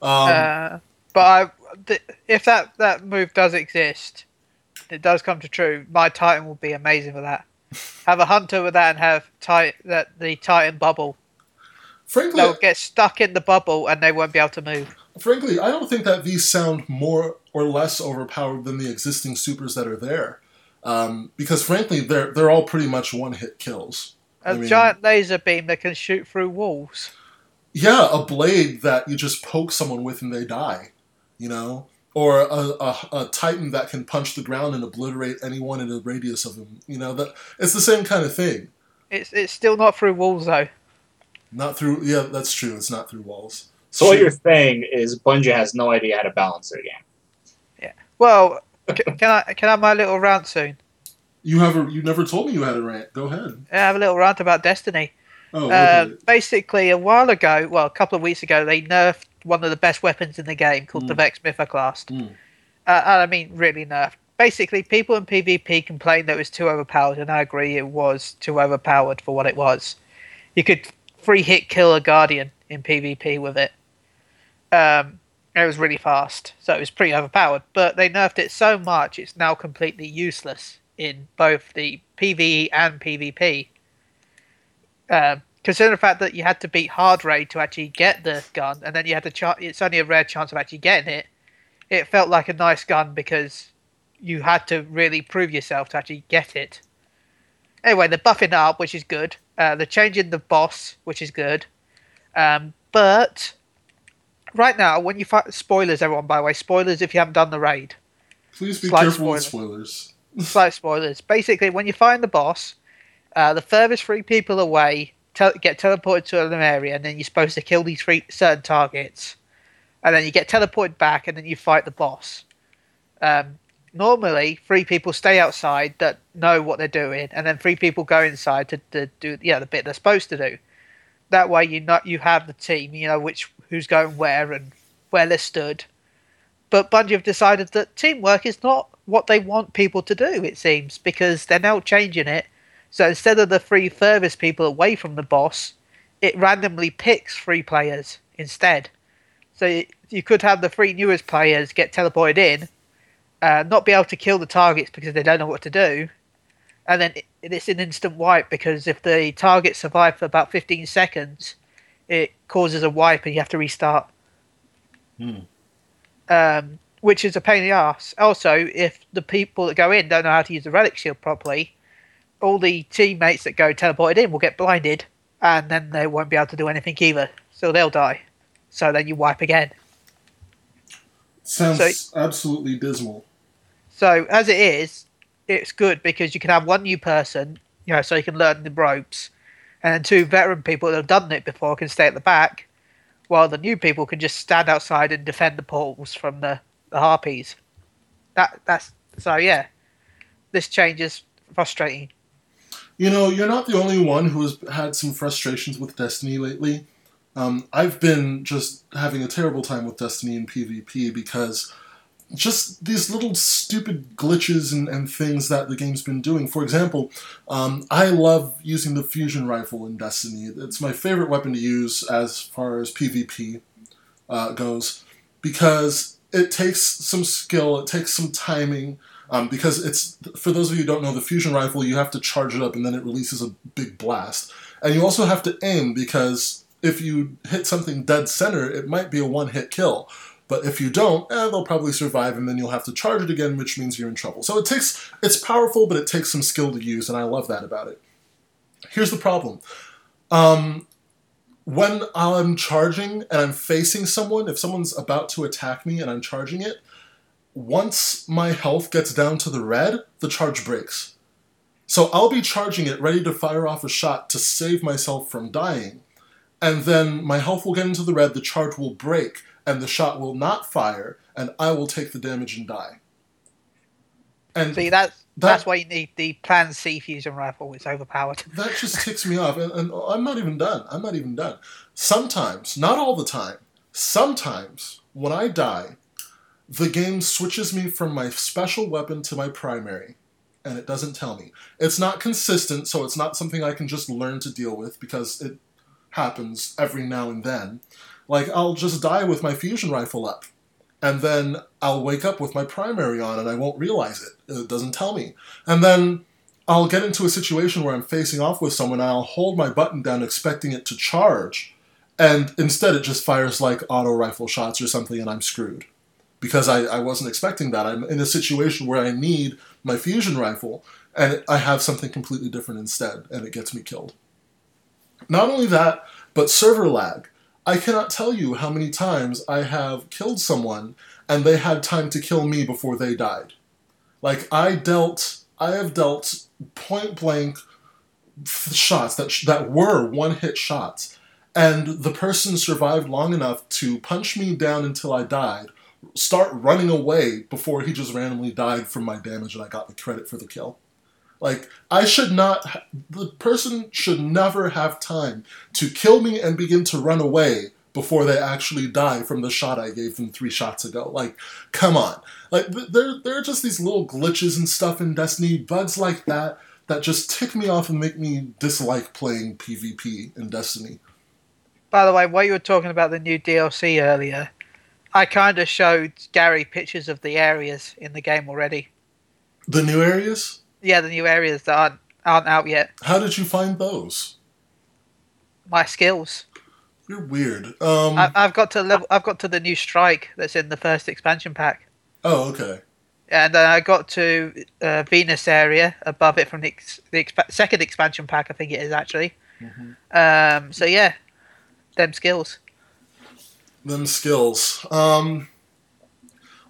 Um, uh, but I, th- if that that move does exist, it does come to true. My Titan will be amazing for that. Have a hunter with that and have tit- that the Titan bubble. frankly, They'll get stuck in the bubble and they won't be able to move. frankly, I don't think that these sound more or less overpowered than the existing supers that are there. Um, because frankly, they're they're all pretty much one hit kills. A I mean- giant laser beam that can shoot through walls. Yeah, a blade that you just poke someone with and they die, you know, or a, a, a titan that can punch the ground and obliterate anyone in a radius of him. You know that it's the same kind of thing. It's it's still not through walls though. Not through. Yeah, that's true. It's not through walls. So what you're saying is Bungie has no idea how to balance their game. Yeah. Well, c- can I can I have my little rant soon? You have a, you never told me you had a rant. Go ahead. I have a little rant about Destiny. Oh, Uh, basically, a while ago, well, a couple of weeks ago, they nerfed one of the best weapons in the game called the Mm. Vex Mythoclast. Mm. Uh, and I mean, really nerfed. Basically, people in PvP complained that it was too overpowered, and I agree it was too overpowered for what it was. You could free hit kill a Guardian in PvP with it. Um, it was really fast, so it was pretty overpowered. But they nerfed it so much, it's now completely useless in both the PvE and PvP. Um, considering the fact that you had to beat hard raid to actually get the gun, and then you had to chance. It's only a rare chance of actually getting it. It felt like a nice gun because you had to really prove yourself to actually get it. Anyway, they're buffing up, which is good. Uh, they're changing the boss, which is good. Um, but right now, when you fight spoilers, everyone, by the way, spoilers if you haven't done the raid. Please be Slight careful with spoilers. spoilers. Slight spoilers. Basically, when you find the boss, uh, the furthest three people away tel- get teleported to another area, and then you're supposed to kill these three certain targets, and then you get teleported back, and then you fight the boss. Um, normally, three people stay outside that know what they're doing, and then three people go inside to, to do yeah the bit they're supposed to do. That way, you know you have the team, you know which who's going where and where they're stood. But Bungie have decided that teamwork is not what they want people to do. It seems because they're now changing it. So instead of the three furthest people away from the boss, it randomly picks three players instead. So you- could have the three newest players get teleported in, uh, not be able to kill the targets because they don't know what to do, and then it, it's an instant wipe because if the targets survive for about 15 seconds, it causes a wipe and you have to restart. Hmm. Um, which is a pain in the ass. Also, if the people that go in don't know how to use the relic shield properly, all the teammates that go teleported in will get blinded, and then they won't be able to do anything either. So they'll die. So then you wipe again. Sounds absolutely dismal. So as it is, it's good because you can have one new person, you know, so you can learn the ropes, and then two veteran people that have done it before can stay at the back, while the new people can just stand outside and defend the portals from the, the harpies. That that's so yeah. This change is frustrating. You know, you're not the only one who has had some frustrations with Destiny lately. Um, I've been just having a terrible time with Destiny in PvP because just these little stupid glitches and, and things that the game's been doing. For example, um, I love using the fusion rifle in Destiny. It's my favorite weapon to use as far as PvP uh, goes because it takes some skill, it takes some timing. Um, because it's for those of you who don't know the fusion rifle, you have to charge it up and then it releases a big blast, and you also have to aim because if you hit something dead center, it might be a one-hit kill. But if you don't, eh, they'll probably survive, and then you'll have to charge it again, which means you're in trouble. So it takes it's powerful, but it takes some skill to use, and I love that about it. Here's the problem. Um, when I'm charging and I'm facing someone, if someone's about to attack me and I'm charging it, once my health gets down to the red, the charge breaks. So I'll be charging it, ready to fire off a shot to save myself from dying. And then my health will get into the red, the charge will break, and the shot will not fire, and I will take the damage and die. And See that's That- that's why you need the Plan C fusion rifle. It's overpowered. *laughs* that just ticks me off. And, and I'm not even done. I'm not even done. Sometimes, not all the time, sometimes when I die, the game switches me from my special weapon to my primary. And it doesn't tell me. It's not consistent, so it's not something I can just learn to deal with because it happens every now and then. Like, I'll just die with my fusion rifle up. And then I'll wake up with my primary on and I won't realize it. It doesn't tell me. And then I'll get into a situation where I'm facing off with someone and I'll hold my button down expecting it to charge, and instead it just fires like auto rifle shots or something and I'm screwed. Because I, I wasn't expecting that. I'm in a situation where I need my fusion rifle and I have something completely different instead and it gets me killed. Not only that, but server lag. I cannot tell you how many times I have killed someone and they had time to kill me before they died. Like I dealt, I have dealt point blank shots that sh- that were one hit shots, and the person survived long enough to punch me down until I died, start running away before he just randomly died from my damage, and I got the credit for the kill. Like I should not. The person should never have time to kill me and begin to run away before they actually die from the shot I gave them three shots ago. Like, come on. Like there, there are just these little glitches and stuff in Destiny, bugs like that that just tick me off and make me dislike playing PvP in Destiny. By the way, while you were talking about the new DLC earlier, I kind of showed Gary pictures of the areas in the game already. The new areas? Yeah, the new areas that aren't aren't out yet. How did you find those? My skills. You're weird. Um. I, I've got to level. I've got to the new strike that's in the first expansion pack, oh, okay. and then I got to uh, Venus area above it from the, ex- the expa- second expansion pack. I think it is actually. Mhm. Um. So yeah, them skills. Them skills. Um,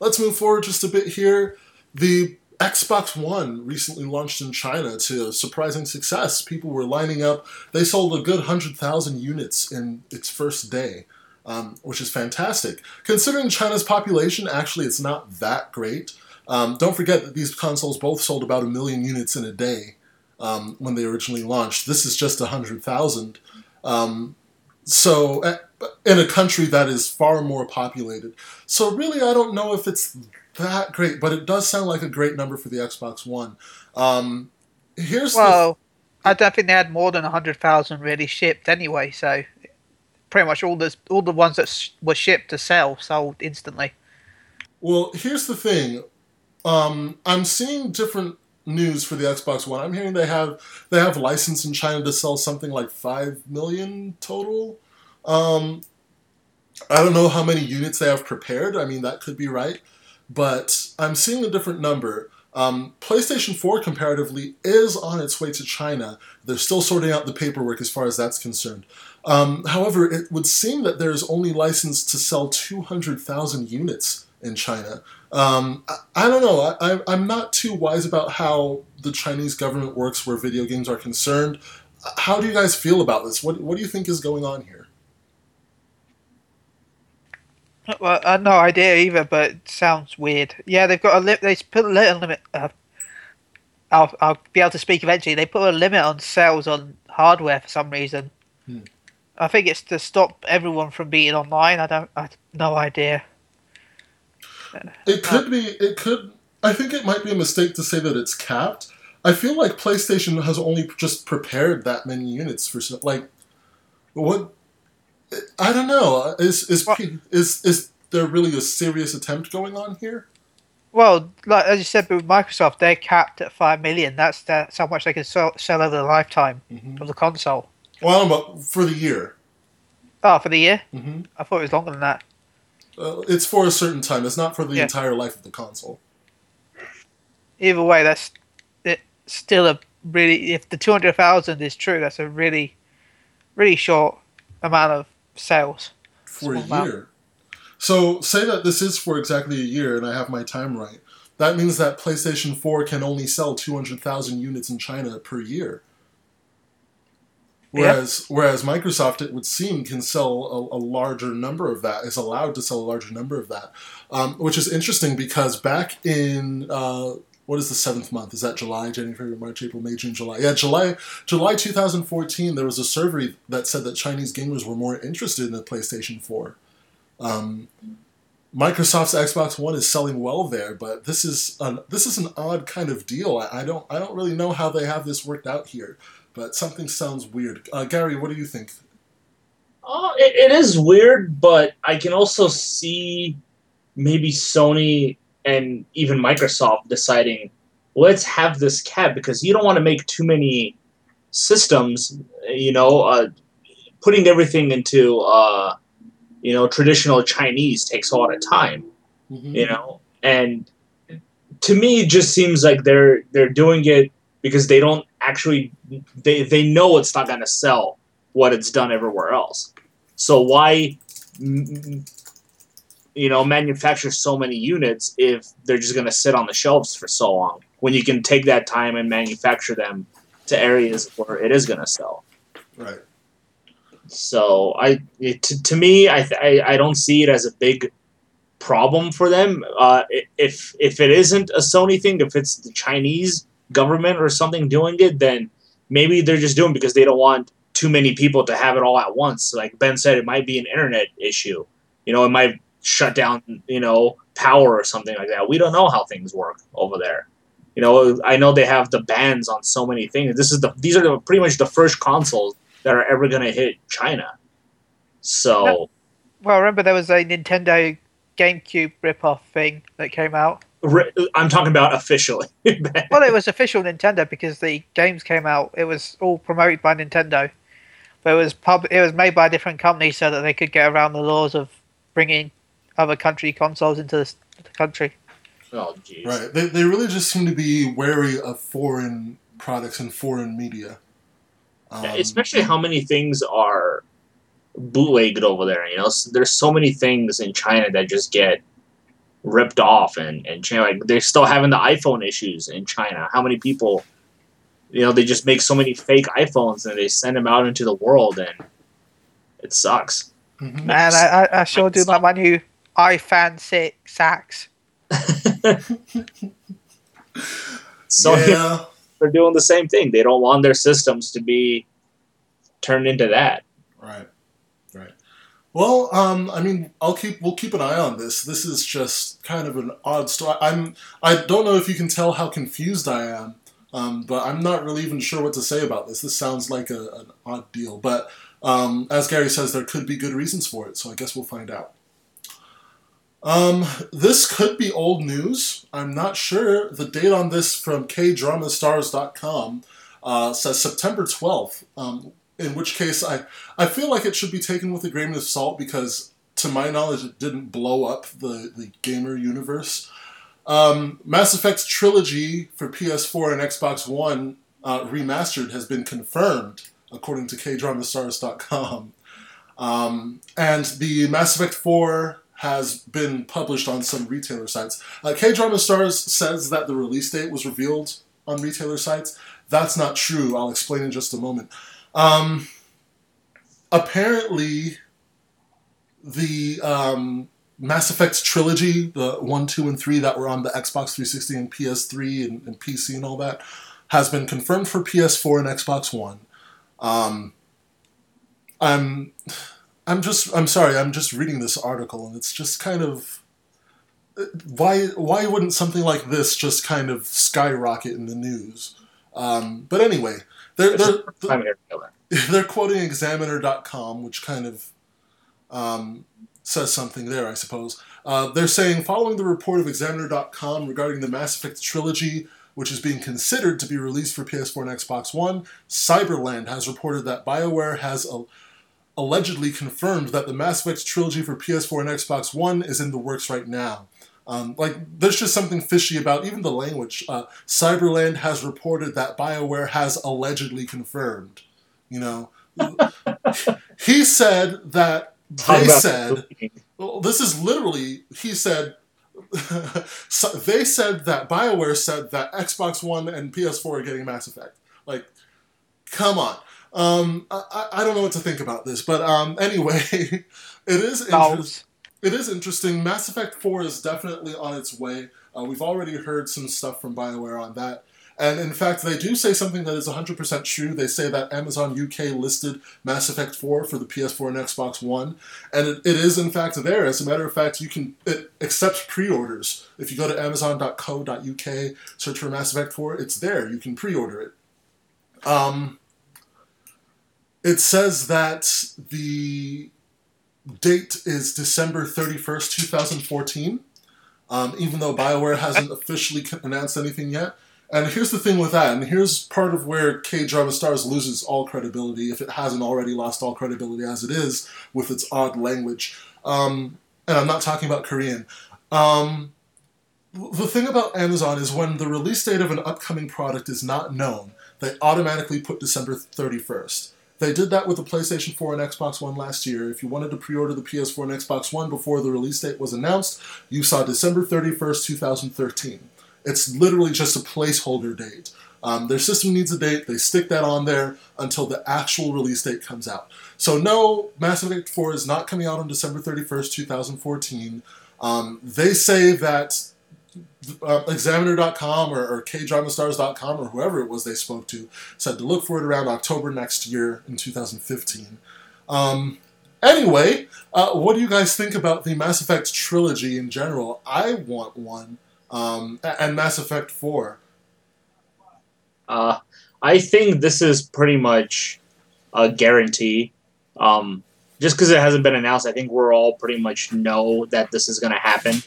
let's move forward just a bit here. The Xbox One recently launched in China to surprising success. People were lining up. They sold a good 100,000 units in its first day, um, which is fantastic. Considering China's population, actually, it's not that great. Um, don't forget that these consoles both sold about a million units in a day um, when they originally launched. This is just 100,000. Um, so, eh, in a country that is far more populated. So, really, I don't know if it's that great, but it does sound like a great number for the Xbox One. Um, here's well, the... I don't think they had more than hundred thousand really shipped anyway. So pretty much all the all the ones that sh- were shipped to sell sold instantly. Well, here's the thing. Um, I'm seeing different news for the Xbox One. I'm hearing they have they have license in China to sell something like five million total. Um, I don't know how many units they have prepared. I mean, that could be right but I'm seeing a different number. Um, PlayStation 4 comparatively is on its way to China. They're still sorting out the paperwork as far as that's concerned. Um, however, it would seem that there's only license to sell 200,000 units in China. Um, I, I, don't know. I, I'm not too wise about how the Chinese government works where video games are concerned. How do you guys feel about this? What, what do you think is going on here? Well, I have no idea either, but it sounds weird. Yeah, they've got a limit. They put a limit. Uh, I'll I'll be able to speak eventually. They put a limit on sales on hardware for some reason. Hmm. I think it's to stop everyone from being online. I don't. I have no idea. It could uh, be. It could. I think it might be a mistake to say that it's capped. I feel like PlayStation has only just prepared that many units for like what I don't know. Is is well, is is there really a serious attempt going on here? Well, like as you said, with Microsoft, they're capped at five million. That's that's how much they can sell, sell over the lifetime mm-hmm. of the console. Well, but for the year. Oh, for the year? Mm-hmm. I thought it was longer than that. Uh, it's for a certain time. It's not for the yeah. entire life of the console. Either way, that's it. Still a really. If the two hundred thousand is true, that's a really, really short amount of sales for a year. So say that this is for exactly a year, and I have my time right. That means that PlayStation 4 can only sell 200,000 units in China per year. Whereas, yeah. whereas Microsoft, it would seem, can sell a, a, larger number of that, is allowed to sell a larger number of that, um, which is interesting because back in uh, what is the seventh month? Is that July, January, March, April, May, June, July? Yeah, July, July 2014. There was a survey that said that Chinese gamers were more interested in the PlayStation 4. Um, Microsoft's Xbox One is selling well there, but this is an, this is an odd kind of deal. I, I don't I don't really know how they have this worked out here, but something sounds weird. Uh, Gary, what do you think? Uh, it, it is weird, but I can also see maybe Sony and even Microsoft deciding, let's have this cap because you don't want to make too many systems, you know, uh, putting everything into, uh, you know, traditional Chinese takes a lot of time, mm-hmm. you know, and to me, it just seems like they're they're doing it because they don't actually they they know it's not going to sell what it's done everywhere else. So why you know, manufacture so many units if they're just going to sit on the shelves for so long when you can take that time and manufacture them to areas where it is going to sell. Right. So I, it, to, to me, I, I, I don't see it as a big problem for them. Uh, if if it isn't a Sony thing, if it's the Chinese government or something doing it, then maybe they're just doing because they don't want too many people to have it all at once. Like Ben said, it might be an internet issue. You know, it might shut down, you know, power or something like that. We don't know how things work over there. You know, I know they have the bans on so many things. This is the these are the, pretty much the first consoles that are ever going to hit China. So, well, remember there was a Nintendo GameCube ripoff thing that came out. I'm talking about officially. *laughs* well, it was official Nintendo because the games came out. It was all promoted by Nintendo, but it was pub. It was made by a different company so that they could get around the laws of bringing other country consoles into the, the country. Oh, jeez. Right. They, they really just seem to be wary of foreign products and foreign media. Um, yeah, especially how many things are bootlegged over there. You know, so there's so many things in China that just get ripped off, and and China, like they're still having the iPhone issues in China. How many people? You know, they just make so many fake iPhones and they send them out into the world, and it sucks. Mhm. Man, I, I, I sure do like my new iFan 6 sax. *laughs* So yeah, *laughs* they're doing the same thing. They don't want their systems to be turned into that. right, right. Well, um, I mean, I'll keep we'll keep an eye on this. This is just kind of an odd story. I'm I don't know if you can tell how confused I am, um, but I'm not really even sure what to say about this. This sounds like a, an odd deal, but um, as Gary says, there could be good reasons for it. So I guess we'll find out. Um, this could be old news. I'm not sure. The date on this from kdramastars.com uh, says September 12th. In which case, I I feel like it should be taken with a grain of salt because, to my knowledge, it didn't blow up the, the gamer universe. Um, Mass Effect Trilogy for PS4 and Xbox One uh, remastered has been confirmed, according to KDramaStars.com. Um, and the Mass Effect 4 has been published on some retailer sites. Uh, K-Drama Stars says that the release date was revealed on retailer sites. That's not true. I'll explain in just a moment. Um, apparently, the um, Mass Effect trilogy, the 1, 2, and 3 that were on the Xbox 360 and PS3 and, and PC and all that, has been confirmed for PS4 and Xbox One. Um, I'm, I'm just, I'm sorry, I'm just reading this article and it's just kind of, why, why wouldn't something like this just kind of skyrocket in the news? Um, but anyway, they're, they're, to *laughs* they're quoting examiner.com, which kind of um, says something there, I suppose. Uh, they're saying, following the report of examiner.com regarding the Mass Effect trilogy, which is being considered to be released for PS4 and Xbox One, Cyberland has reported that BioWare has a- allegedly confirmed that the Mass Effect trilogy for PS4 and Xbox One is in the works right now. Um, like, there's just something fishy about even the language. Uh, Cyberland has reported that BioWare has allegedly confirmed. You know, *laughs* he said that they said well, this is literally he said. *laughs* so they said that Bioware said that Xbox One and PS4 are getting Mass Effect. Like, come on. Um, I, I- don't know what to think about this, but um, anyway, *laughs* it is interesting. It is interesting. Mass Effect 4 is definitely on its way. Uh, we've already heard some stuff from BioWare on that. And in fact, they do say something that is 100% true. They say that Amazon UK listed Mass Effect 4 for the PS4 and Xbox One. And it, it is, in fact, there. As a matter of fact, you can it accepts pre orders. If you go to amazon.co.uk, search for Mass Effect 4, it's there. You can pre order it. Um, it says that the date is December 31st, 2014, um, even though BioWare hasn't officially announced anything yet. And here's the thing with that, and here's part of where K Drama Stars loses all credibility, if it hasn't already lost all credibility as it is, with its odd language. Um, and I'm not talking about Korean. Um, the thing about Amazon is when the release date of an upcoming product is not known, they automatically put December 31st. They did that with the PlayStation 4 and Xbox One last year. If you wanted to pre order the PS4 and Xbox One before the release date was announced, you saw December 31st, 2013. It's literally just a placeholder date. Um, their system needs a date, they stick that on there until the actual release date comes out. So, no, Mass Effect 4 is not coming out on December 31st, 2014. Um, they say that uh, Examiner.com or, or KDramaStars.com or whoever it was they spoke to said to look for it around October next year in 2015. Um, anyway, uh, what do you guys think about the Mass Effect trilogy in general? I want one, um, and Mass Effect 4. Uh, I think this is pretty much a guarantee. Um, just because it hasn't been announced, I think we're all pretty much know that this is going to happen.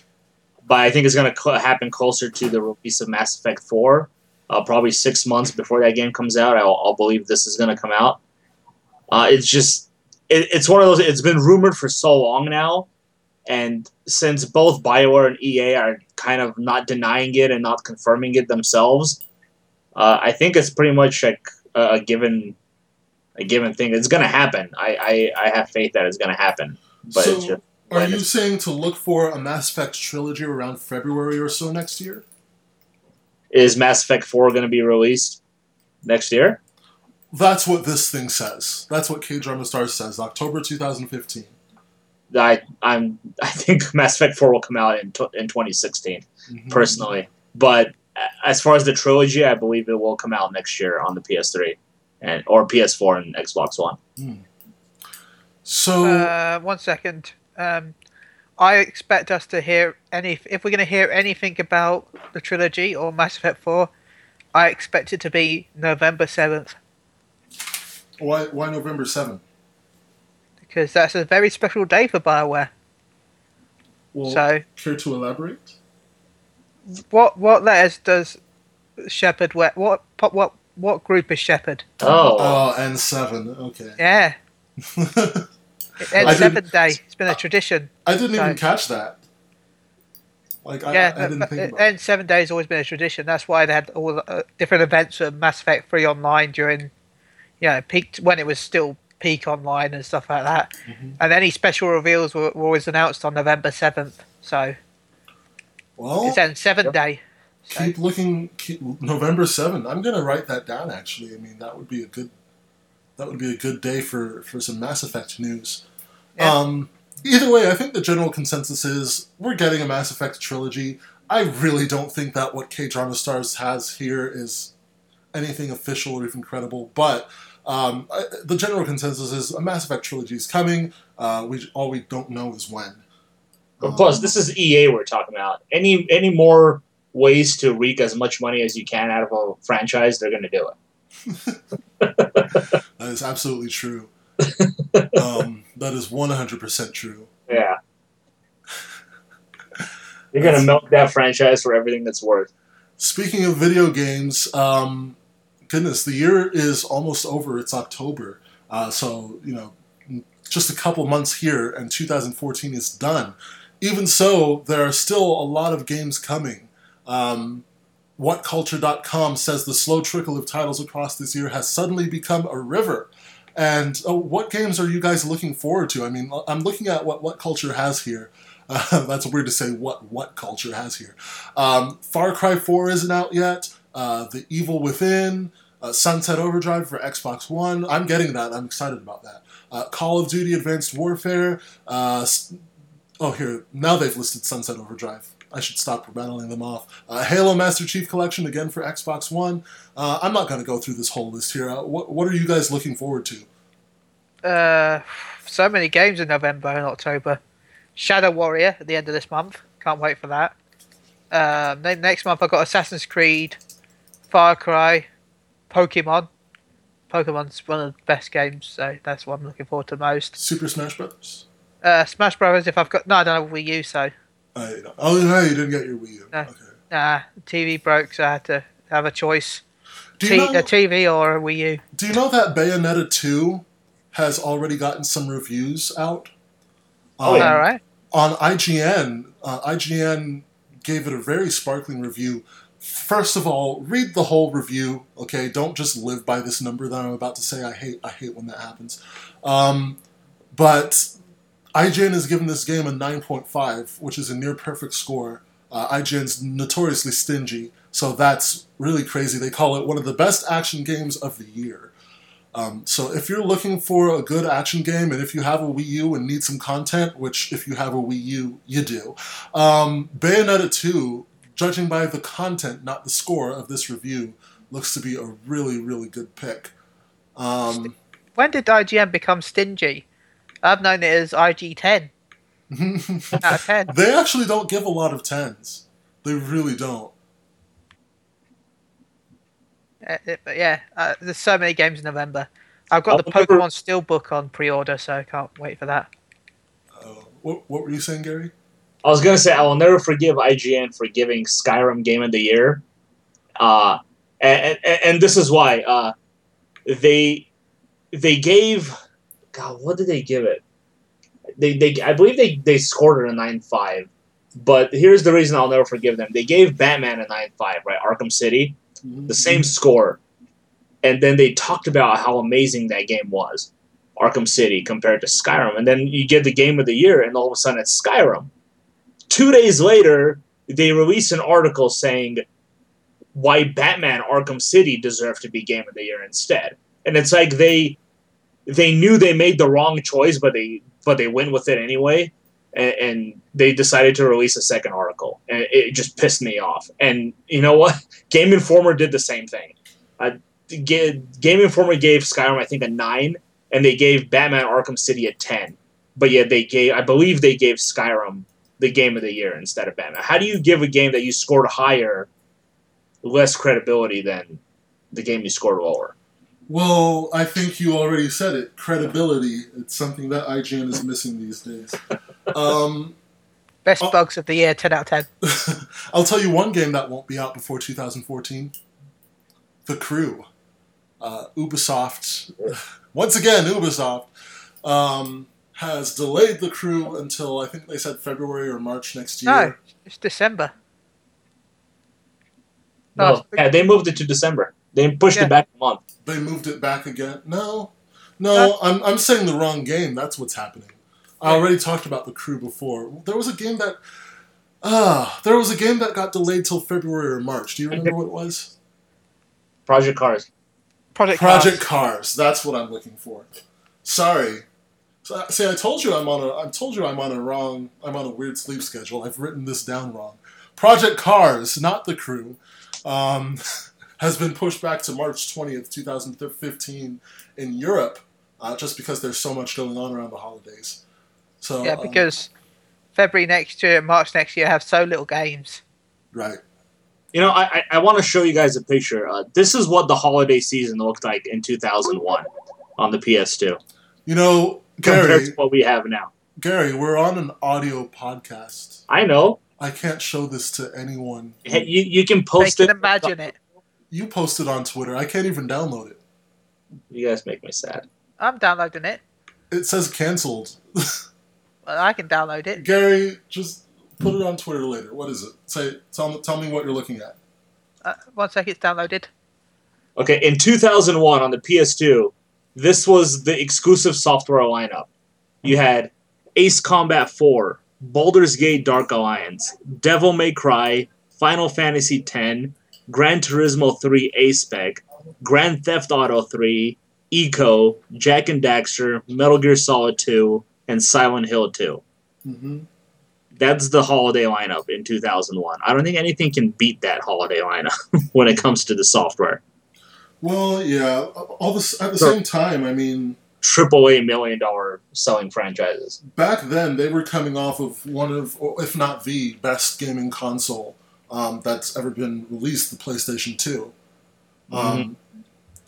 But I think it's going to happen closer to the release of Mass Effect 4. Uh, probably six months before that game comes out, I'll, I'll believe this is going to come out. Uh, it's just, it, it's one of those, it's been rumored for so long now. And since both BioWare and EA are kind of not denying it and not confirming it themselves, uh, I think it's pretty much like a, a given a given thing. It's gonna happen. I I, I have faith that it's gonna happen. But so, it's just, are you saying to look for a Mass Effect trilogy around February or so next year? is Mass Effect Four gonna be released next year? That's what this thing says. That's what K Drama Stars says. October 2015. I I'm I think *laughs* Mass Effect Four will come out in tw- in 2016 Mhm. personally. But as far as the trilogy, I believe it will come out next year on the PS3 and or PS4 and Xbox One. So, Uh, one second. Um, I expect us to hear any. If we're going to hear anything about the trilogy or Mass Effect Four, I expect it to be November seventh why, why November 7th? because that's a very special day for Bioware. Well, so, care to elaborate? what what letters does Shepard wear? What what what what group is Shepard? Oh, Oh, N7. Okay. Yeah, *laughs* I N seven day. It's been a tradition. I didn't even catch that. Like, I, yeah, I, I didn't but- think about N seven day has always been a tradition. That's why they had all the uh, different events of Mass Effect Three online during, you know, peak when it was still peak online and stuff like that. Mhm. And any special reveals were, were always announced on November seventh. So Well, it's N seven Yep. day. So, keep looking. Keep, November 7th. I'm gonna write that down. Actually, I mean that would be a good. That would be a good day for for some Mass Effect news. Yeah. Um, either way, I think the general consensus is we're getting a Mass Effect trilogy. I really don't think that what K Drama Stars has here is anything official or even credible, but. Um, I, the general consensus is a Mass Effect trilogy is coming. Uh, we all we don't know is when. But plus, Um, this is EA we're talking about. Any any more ways to wreak as much money as you can out of a franchise, they're gonna do it. *laughs* That is absolutely true. um, that is 100% true. Yeah. You're gonna milk that franchise for everything that's worth. Speaking of video games, um, goodness, the year is almost over. It's October. Uh, so, you know, just a couple months here and 2014 is done. Even so, there are still a lot of games coming. Um, WhatCulture.com says the slow trickle of titles across this year has suddenly become a river. And uh, what games are you guys looking forward to? I mean, I'm looking at what What Culture has here. Uh, *laughs* that's weird to say what What Culture has here. Um, Far Cry 4 isn't out yet. Uh, the Evil Within, uh, Sunset Overdrive for Xbox One. I'm getting that. I'm excited about that. Uh, Call of Duty Advanced Warfare. Uh, oh, here. Now they've listed Sunset Overdrive. I should stop rattling them off. Uh, Halo Master Chief Collection again for Xbox One. Uh, I'm not going to go through this whole list here. Uh, what, what are you guys looking forward to? uh, so many games in November and October. Shadow Warrior at the end of this month. Can't wait for that. Um, then next month I've got Assassin's Creed, Far Cry, Pokemon. Pokemon's one of the best games, so that's what I'm looking forward to most. Super Smash Bros. Uh, Smash Brothers. If I've got no, I don't have Wii U, so I, oh, no, you didn't get your Wii U. No. Okay. nah. TV broke, so I had to have a choice: Do T- know, a TV or a Wii U. do you know that Bayonetta 2 has already gotten some reviews out? Oh, Um, yeah. All right. on IGN, uh, IGN gave it a very sparkling review. First of all, read the whole review. Okay, don't just live by this number that I'm about to say. I hate I hate when that happens. Um, but IGN has given this game a 9.5, which is a near perfect score. Uh, IGN's notoriously stingy, so that's really crazy. They call it one of the best action games of the year. Um, so if you're looking for a good action game, and if you have a Wii U and need some content, which if you have a Wii U, you do, um, Bayonetta 2, judging by the content, not the score of this review, looks to be a really, really good pick. Um, When did IGN become stingy? I've known it as IG10 out of 10. *laughs* they actually don't give a lot of tens. They really don't. Uh, it- but yeah, uh, there's so many games in November. I've got I'll the remember- Pokemon Steelbook on pre-order, so I can't wait for that. Uh, what, what were you saying, Gary? I was gonna say I will never forgive IGN for giving Skyrim Game of the Year, uh, and, and and this is why uh, they they gave God what did they give it? They they I believe they they scored it a nine five, but here's the reason I'll never forgive them. They gave Batman a nine five, right? Arkham City, the mm-hmm. same score, and then they talked about how amazing that game was, Arkham City compared to Skyrim, and then you get the game of the year, and all of a sudden it's Skyrim. Two days later, they release an article saying why Batman Arkham City deserved to be game of the year instead. And it's like they they knew they made the wrong choice, but they but they went with it anyway. And, and they decided to release a second article, and it just pissed me off. And you know what? *laughs* Game Informer did the same thing. Uh, Game Informer gave Skyrim, I think, a nine, and they gave Batman Arkham City a ten. But yet they gave, I believe, they gave Skyrim the game of the year instead of Batman. How do you give a game that you scored higher less credibility than the game you scored lower? Well, I think you already said it. Credibility. It's something that IGN is missing these days. Um, Best Oh. bugs of the year, 10 out of 10. *laughs* I'll tell you one game that won't be out before 2014. The Crew. Uh, Ubisoft, *laughs* once again, Ubisoft, um, has delayed The Crew until I think they said February or March next year. No, it's December. No, No, yeah, they moved it to December. They pushed Yeah. it back a month. They moved it back again. No, no, I'm, I'm saying the wrong game. That's what's happening. I already talked about the crew before. There was a game that, ah, there was a game that got delayed till February or March. Do you remember what it was? Project Cars. Project, Project Cars. Cars. That's what I'm looking for. Sorry. So, see, I told you I'm on a. I told you I'm on a wrong. I'm on a weird sleep schedule. I've written this down wrong. Project Cars, not the crew, um, *laughs* has been pushed back to March 20th, 2015, in Europe, uh, just because there's so much going on around the holidays. So Yeah, um, because February next year and March next year have so little games. right. You know, I I, I want to show you guys a picture. Uh, this is what the holiday season looked like in 2001 on the PS2 You know, compared Gary, to what we have now. Gary, we're on an audio podcast. I know. I can't show this to anyone. Hey, you, you can They post can it. imagine it. You posted on Twitter. I can't even download it. You guys make me sad. I'm downloading it. It says canceled. *laughs* Well, I can download it. Gary, just put it on Twitter later. What is it? Say, tell me, tell me what you're looking at. Uh, one sec, it's downloaded. Okay, in 2001 on the PS2, this was the exclusive software lineup. You had Ace Combat 4, Baldur's Gate Dark Alliance, Devil May Cry, Final Fantasy X, Gran Turismo 3 A-Spec, Grand Theft Auto 3, Ico, Jak and Daxter, Metal Gear Solid 2, and Silent Hill 2. Mm-hmm. That's the holiday lineup in 2001. I don't think anything can beat that holiday lineup *laughs* when it comes to the software. Well, yeah. All this at the So- same time. I mean, triple A million dollar selling franchises. back then they were coming off of one of, if not the best gaming console um, that's ever been released, the PlayStation Two. Um,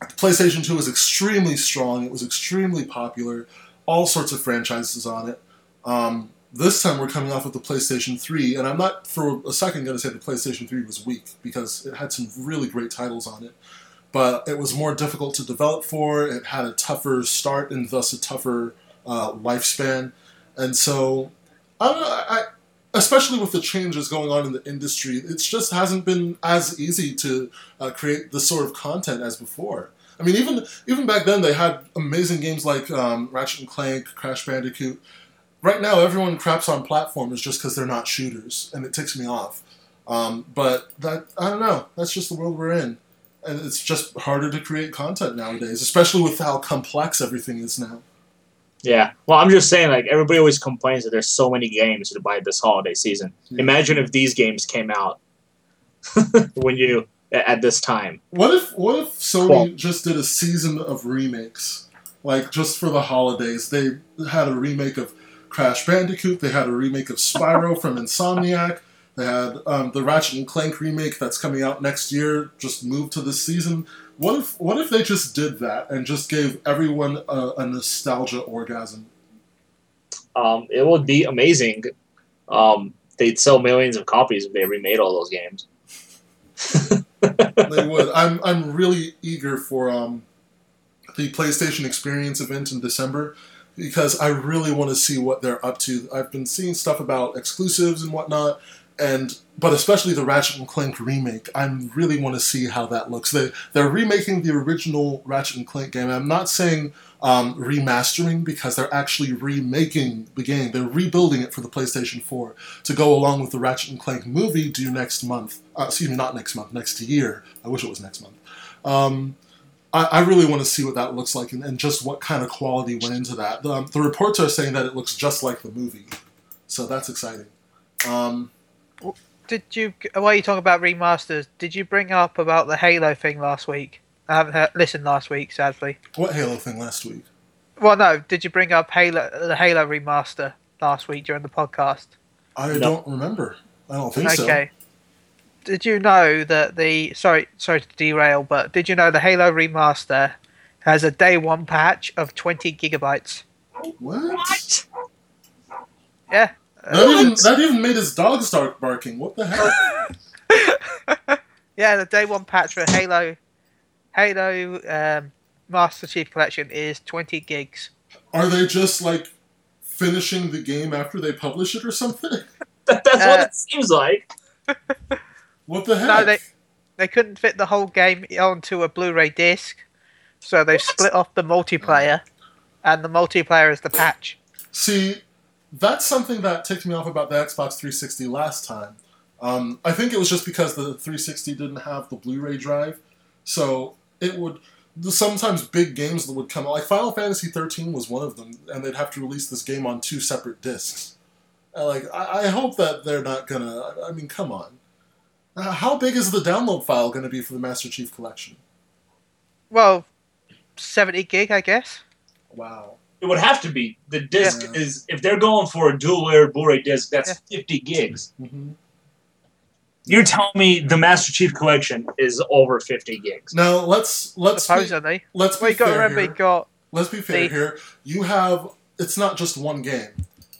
PlayStation Two was extremely strong. It was extremely popular. All sorts of franchises on it. Um, this time we're coming off of the PlayStation 3, and I'm not for a second going to say the PlayStation 3 was weak because it had some really great titles on it. But it was more difficult to develop for. It had a tougher start and thus a tougher uh, lifespan. And so, I don't know, I, especially with the changes going on in the industry, it just hasn't been as easy to uh, create the sort of content as before. I mean, even even back then, they had amazing games like um, Ratchet and Clank, Crash Bandicoot. Right now, everyone craps on platformers just because they're not shooters, and it ticks me off. Um, but that I don't know. That's just the world we're in, and it's just harder to create content nowadays, especially with how complex everything is now. Yeah. Well, I'm just saying, like everybody always complains that there's so many games to buy this holiday season. Yeah. Imagine if these games came out *laughs* when you at this time. What if what if Sony Cool. just did a season of remakes, like just for the holidays? They had a remake of Crash Bandicoot. They had a remake of Spyro from Insomniac. They had um, the Ratchet and Clank remake that's coming out next year. Just moved to this season. What if what if they just did that and just gave everyone a, a nostalgia orgasm? Um, it would be amazing. Um, they'd sell millions of copies if they remade all those games. they would. *laughs* I'm I'm really eager for um, the PlayStation Experience event in December because I really want to see what they're up to. I've been seeing stuff about exclusives and whatnot, and but especially the Ratchet and Clank remake. I really want to see how that looks. They they're remaking the original Ratchet and Clank game. I'm not saying um, remastering because they're actually remaking the game. They're rebuilding it for the PlayStation 4 to go along with the Ratchet and Clank movie due next month. Uh, excuse me, not next month, next year. I wish it was next month. Um, I, I, really want to see what that looks like and, and just what kind of quality went into that. The, um, the, reports are saying that it looks just like the movie, so that's exciting. Um, did you? While you talking about remasters, did you bring up about the Halo thing last week? I haven't heard, listened last week, sadly. What Halo thing last week? Well, no. Did you bring up Halo the Halo remaster last week during the podcast? I no. don't remember. I don't think okay. so. Okay. Did you know that the sorry sorry to derail, but did you know the Halo remaster has a day one patch of twenty gigabytes? What? Yeah. That even that even made his dog start barking. What the hell? *laughs* yeah, the day one patch for Halo Halo um, Master Chief Collection is 20 gigs. Are they just like finishing the game after they publish it or something? *laughs* That's uh, what it seems like. *laughs* what the heck? No, they they couldn't fit the whole game onto a Blu-ray disc, so they split off the multiplayer, and the multiplayer is the patch. See, that's something that ticked me off about the Xbox 360 last time. Um, I think it was just because the 360 didn't have the Blu-ray drive, so it would sometimes big games that would come out like Final Fantasy 13 was one of them, and they'd have to release this game on two separate discs. Uh, like I, I, hope that they're not gonna. I mean, come on. Uh, how big is the download file going to be for the Master Chief Collection? Well, 70 gig, I guess. Wow. It would have to be. The disc yeah. is if they're going for a dual layer Blu-ray disc, that's yeah. 50 gigs. Mm-hmm. You're telling me the Master Chief Collection is over 50 gigs? Now let's let's supposedly. Be, let's be Wait, fair got, remember, here. got let's be fair the, here. You have it's not just one game.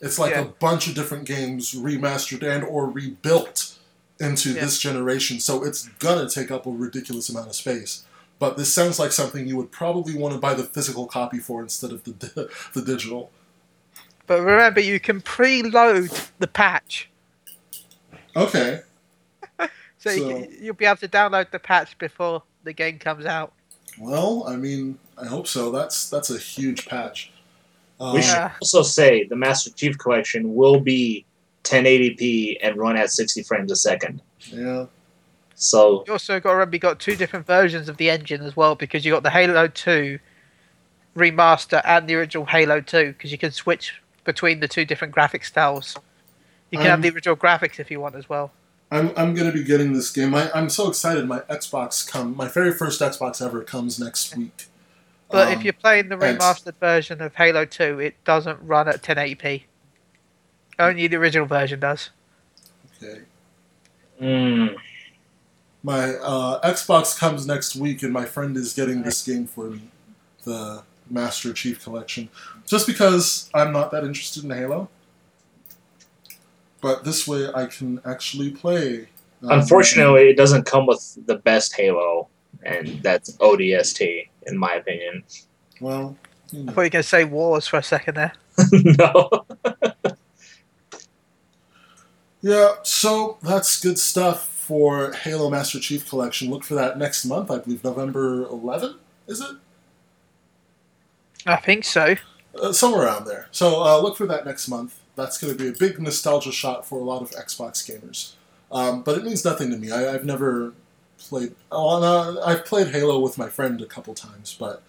It's like yeah. a bunch of different games remastered and or rebuilt into yeah. this generation. So it's gonna take up a ridiculous amount of space. But this sounds like something you would probably want to buy the physical copy for instead of the *laughs* the digital. But remember, you can preload the patch. Okay. So, *laughs* so you, will be able to download the patch before the game comes out. Well, I mean, I hope so. That's that's a huge patch. Um, we should also say the Master Chief Collection will be 1080p and run at 60 frames a second. Yeah. So you also got to remember you got two different versions of the engine as well because you got the Halo 2 remaster and the original Halo 2 because you can switch between the two different graphic styles. You can um, have the original graphics if you want as well. I'm, I'm going to be getting this game. I, I'm so excited. My Xbox come. My very first Xbox ever comes next week. But um, if you're playing the remastered version of Halo 2, it doesn't run at 1080p. Only the original version does. Okay. Mm. My uh, Xbox comes next week, and my friend is getting this game for me, the Master Chief Collection, just because I'm not that interested in Halo but this way I can actually play. Um, Unfortunately, it doesn't come with the best Halo, and that's ODST, in my opinion. Well, you know. I thought you were going to say Wars for a second there. *laughs* *laughs* no. yeah, so that's good stuff for Halo Master Chief Collection. Look for that next month, I believe, November 11, is it? I think so. Uh, somewhere around there. So uh, look for that next month that's going to be a big nostalgia shot for a lot of Xbox gamers. Um, but it means nothing to me. I, have never played. No, I've played Halo with my friend a couple times, but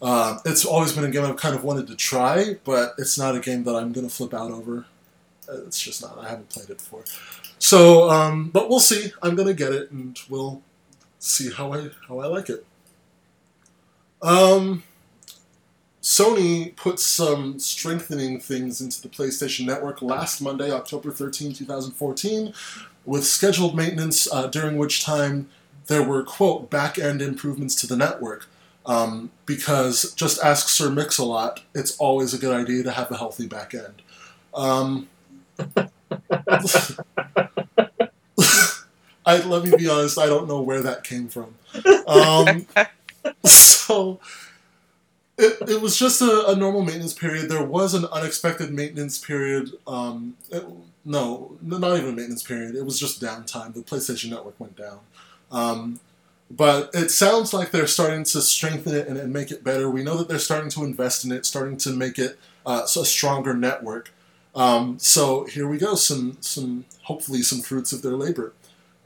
uh, it's always been a game I've kind of wanted to try. But it's not a game that I'm going to flip out over. It's just not. I haven't played it before. So, um, but we'll see. I'm to get it, and we'll see how I how I like it. Um, Sony put some strengthening things into the PlayStation Network last Monday, October 13, 2014, with scheduled maintenance, uh, during which time there were, quote, back end improvements to the network. Um, because just ask Sir Mix-a-Lot, it's always a good idea to have a healthy back end. Um, *laughs* I, let me be honest, I don't know where that came from. Um, *laughs* so it, it was just a, a normal maintenance period. There was an unexpected maintenance period. Um, it- no, not even a maintenance period. It was just downtime. The PlayStation Network went down. Um, but it sounds like they're starting to strengthen it and, and make it better. We know that they're starting to invest in it, starting to make it uh, a stronger network. Um, so here we go. Some some hopefully some fruits of their labor.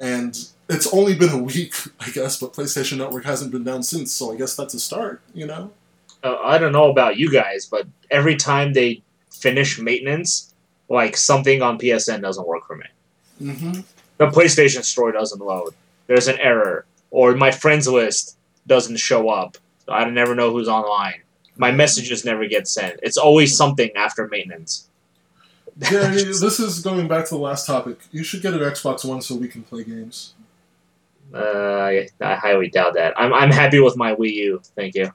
And it's only been a week, *laughs* I guess, but PlayStation Network hasn't been down since. So I guess that's a start. You know. Uh, I don't know about you guys, but every time they finish maintenance, like something on PSN doesn't work for me. Mm-hmm. The PlayStation Store doesn't load. There's an error, or my friends list doesn't show up. I never know who's online. My messages never get sent. It's always something after maintenance. Yeah, this is going back to the last topic. You should get an Xbox One so we can play games. Uh, I, I highly doubt that. I'm, I'm happy with my Wii U. Thank you.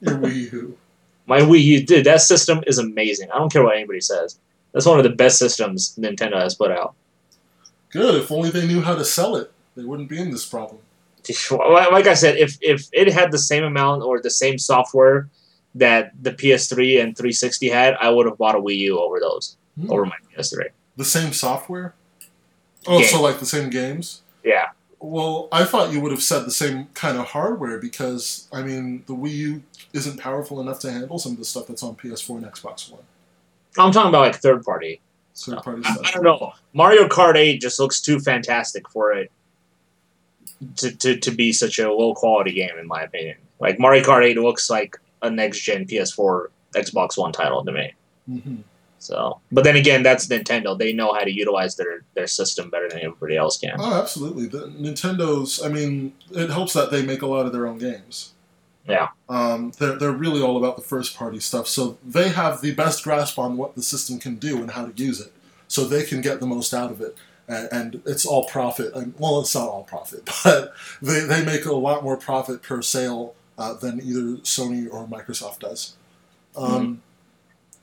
Your Wii U. My Wii U, dude, that system is amazing. I don't care what anybody says. That's one of the best systems Nintendo has put out. Good. If only they knew how to sell it, they wouldn't be in this problem. *laughs* Like I said, if if it had the same amount or the same software that the PS3 and 360 had, I would have bought a Wii U over those, Hmm. over my PS3. The same software? Oh, so like the same games? Yeah. Well, I thought you would have said the same kind of hardware because, I mean, the Wii U isn't powerful enough to handle some of the stuff that's on PS4 and Xbox One. I'm talking about like third party. Third party I, stuff. I don't know. Mario Kart 8 just looks too fantastic for it to, to, to be such a low quality game, in my opinion. Like Mario Kart 8 looks like a next gen PS4, Xbox One title to me. hmm So, but then again, that's Nintendo. They know how to utilize their their system better than everybody else can. Oh, absolutely. The Nintendo's, I mean, it helps that they make a lot of their own games. Yeah. Um, they're, they're really all about the first party stuff. So they have the best grasp on what the system can do and how to use it. So they can get the most out of it. And, and it's all profit. And, well, it's not all profit, *laughs* but they, they make a lot more profit per sale uh, than either Sony or Microsoft does. Um,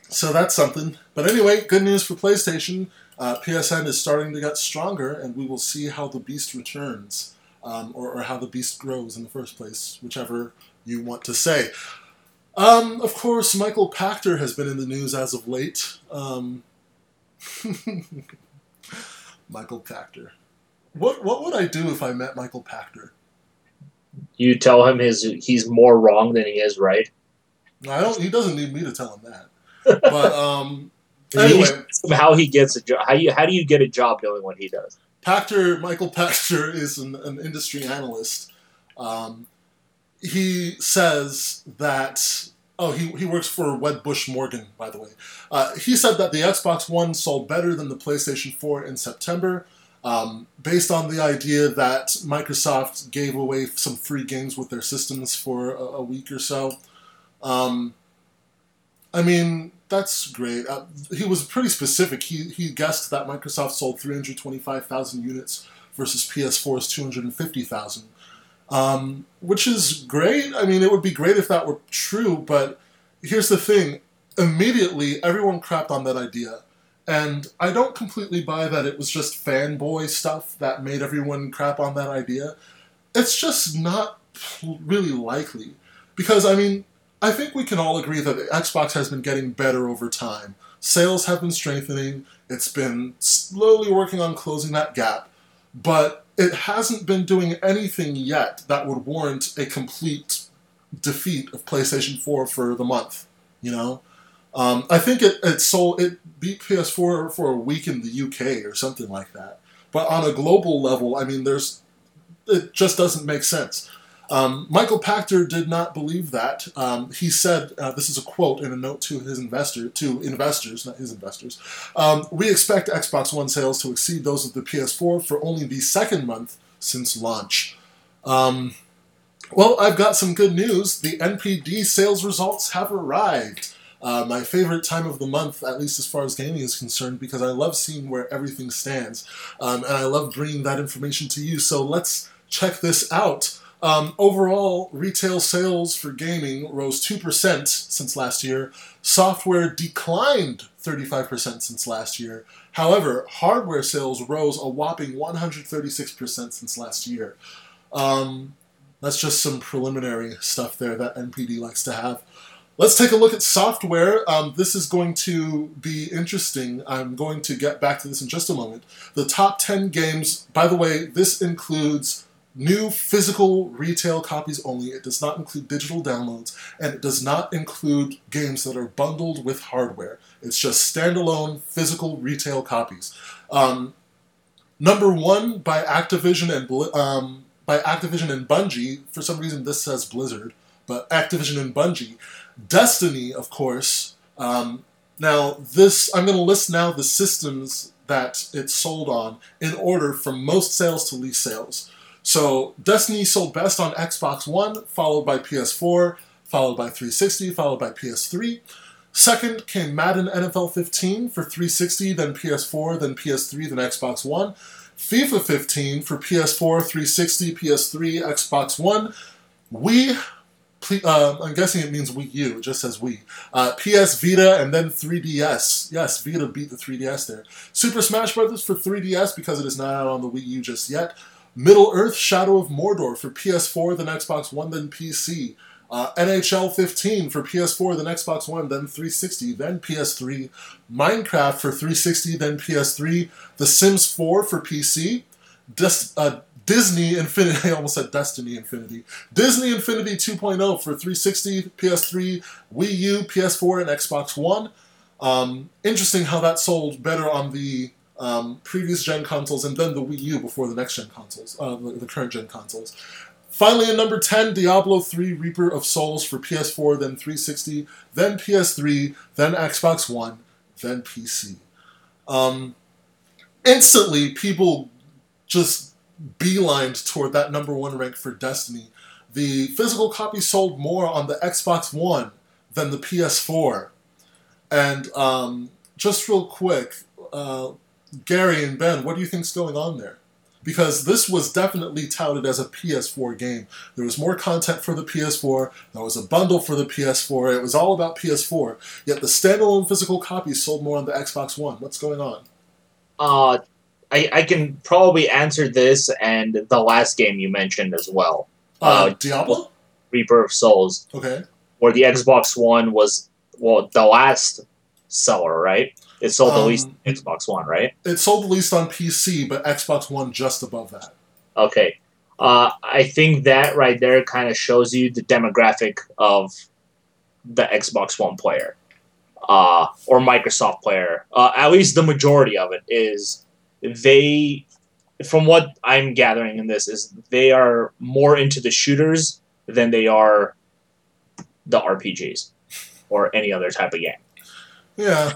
So that's something. But anyway, good news for PlayStation. Uh, PSN is starting to get stronger, and we will see how the beast returns, um, or, or how the beast grows in the first place, whichever you want to say. Um, of course, Michael Pachter has been in the news as of late. Um, *laughs* Michael Pachter. What what would I do if I met Michael Pachter? You tell him his he's more wrong than he is right. I don't. He doesn't need me to tell him that. But um, anyway, how he gets a job. How you how do you get a job doing what he does? Pachter, Michael Pachter is an, an industry analyst. Um, he says that. Oh, he, he works for Wedbush Morgan, by the way. Uh, he said that the Xbox One sold better than the PlayStation 4 in September, um, based on the idea that Microsoft gave away some free games with their systems for a, a week or so. Um, I mean, that's great. Uh, he was pretty specific. He, he guessed that Microsoft sold 325,000 units versus PS4's 250,000, um, which is great. I mean, it would be great if that were true, but here's the thing immediately, everyone crapped on that idea. And I don't completely buy that it was just fanboy stuff that made everyone crap on that idea. It's just not really likely. Because, I mean, I think we can all agree that Xbox has been getting better over time. Sales have been strengthening. It's been slowly working on closing that gap, but it hasn't been doing anything yet that would warrant a complete defeat of PlayStation 4 for the month. You know, um, I think it it sold it beat PS4 for a week in the UK or something like that. But on a global level, I mean, there's it just doesn't make sense. Um, Michael Pachter did not believe that. Um, he said, uh, "This is a quote in a note to his investor, to investors, not his investors. Um, we expect Xbox One sales to exceed those of the PS4 for only the second month since launch." Um, well, I've got some good news. The NPD sales results have arrived. Uh, my favorite time of the month, at least as far as gaming is concerned, because I love seeing where everything stands, um, and I love bringing that information to you. So let's check this out. Um, overall, retail sales for gaming rose 2% since last year. Software declined 35% since last year. However, hardware sales rose a whopping 136% since last year. Um, that's just some preliminary stuff there that NPD likes to have. let's take a look at software. Um, this is going to be interesting. I'm going to get back to this in just a moment. The top 10 games, by the way, this includes new physical retail copies only. It does not include digital downloads, and it does not include games that are bundled with hardware. It's just standalone physical retail copies. Um, number one by Activision and um, by Activision and Bungie. For some reason, this says Blizzard, but Activision and Bungie. Destiny, of course. Um, now, this I'm going to list now the systems that it's sold on in order from most sales to least sales. So, Destiny sold best on Xbox One, followed by PS4, followed by 360, followed by PS3. Second came Madden NFL 15 for 360, then PS4, then PS3, then Xbox One. FIFA 15 for PS4, 360, PS3, Xbox One. Wii, uh, I'm guessing it means Wii U, it just says Wii. Uh, PS Vita, and then 3DS. Yes, Vita beat the 3DS there. Super Smash Bros. for 3DS because it is not out on the Wii U just yet. Middle Earth Shadow of Mordor for PS4, then Xbox One, then PC. Uh, NHL 15 for PS4, then Xbox One, then 360, then PS3. Minecraft for 360, then PS3. The Sims 4 for PC. Des- uh, Disney Infinity, *laughs* I almost said Destiny Infinity. Disney Infinity 2.0 for 360, PS3, Wii U, PS4, and Xbox One. Um, interesting how that sold better on the um, previous gen consoles and then the Wii U before the next gen consoles, uh, the, current gen consoles. Finally, at number 10, Diablo 3 Reaper of Souls for PS4, then 360, then PS3, then Xbox One, then PC. Um, instantly, people just beelined toward that number one rank for Destiny. The physical copy sold more on the Xbox One than the PS4. And um, just real quick, uh, Gary and Ben, what do you think's going on there? Because this was definitely touted as a PS4 game. There was more content for the PS4. There was a bundle for the PS4. It was all about PS4. Yet the standalone physical copies sold more on the Xbox One. What's going on? Uh, I, I can probably answer this and the last game you mentioned as well. Uh, Uh, Diablo? Reaper of Souls, Okay. where the Xbox One was well the last seller, right? It sold the Um, least Xbox One, right? It sold the least on PC, but Xbox One just above that. Okay. Uh, I think that right there kind of shows you the demographic of the Xbox One player uh, or Microsoft player. Uh, at least the majority of it is they, from what I'm gathering in this, is they are more into the shooters than they are the RPGs or any other type of game. Yeah.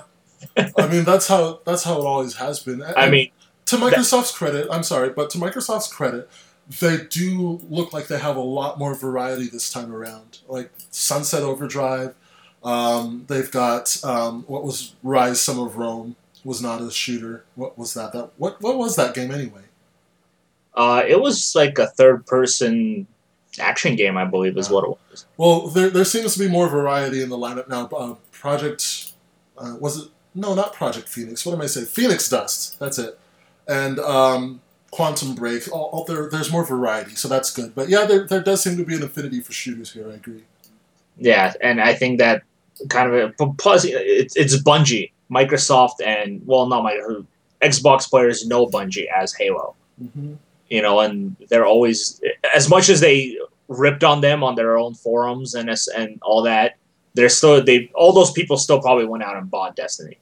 I mean that's how that's how it always has been. I mean, to Microsoft's credit, I'm sorry, but to Microsoft's credit, they do look like they have a lot more variety this time around. Like Sunset Overdrive, um, they've got um, what was Ryse Son of Rome was not a shooter. What was that? That what what was that game anyway? uh, it was like a third person action game, I believe, is what it was. Well, there there seems to be more variety in the lineup now. Uh, Project uh, was it? No, not Project Phoenix. What am I saying? Phoenix Dust. That's it. And um, Quantum Break. All, all there, there's more variety, so that's good. But yeah, there, there does seem to be an affinity for shooters here. I agree. Yeah, and I think that kind of a, plus it's it's Bungie, Microsoft, and well, not my Xbox players know Bungie as Halo. Mm-hmm. You know, and they're always as much as they ripped on them on their own forums and and all that. They're still they all those people still probably went out and bought Destiny.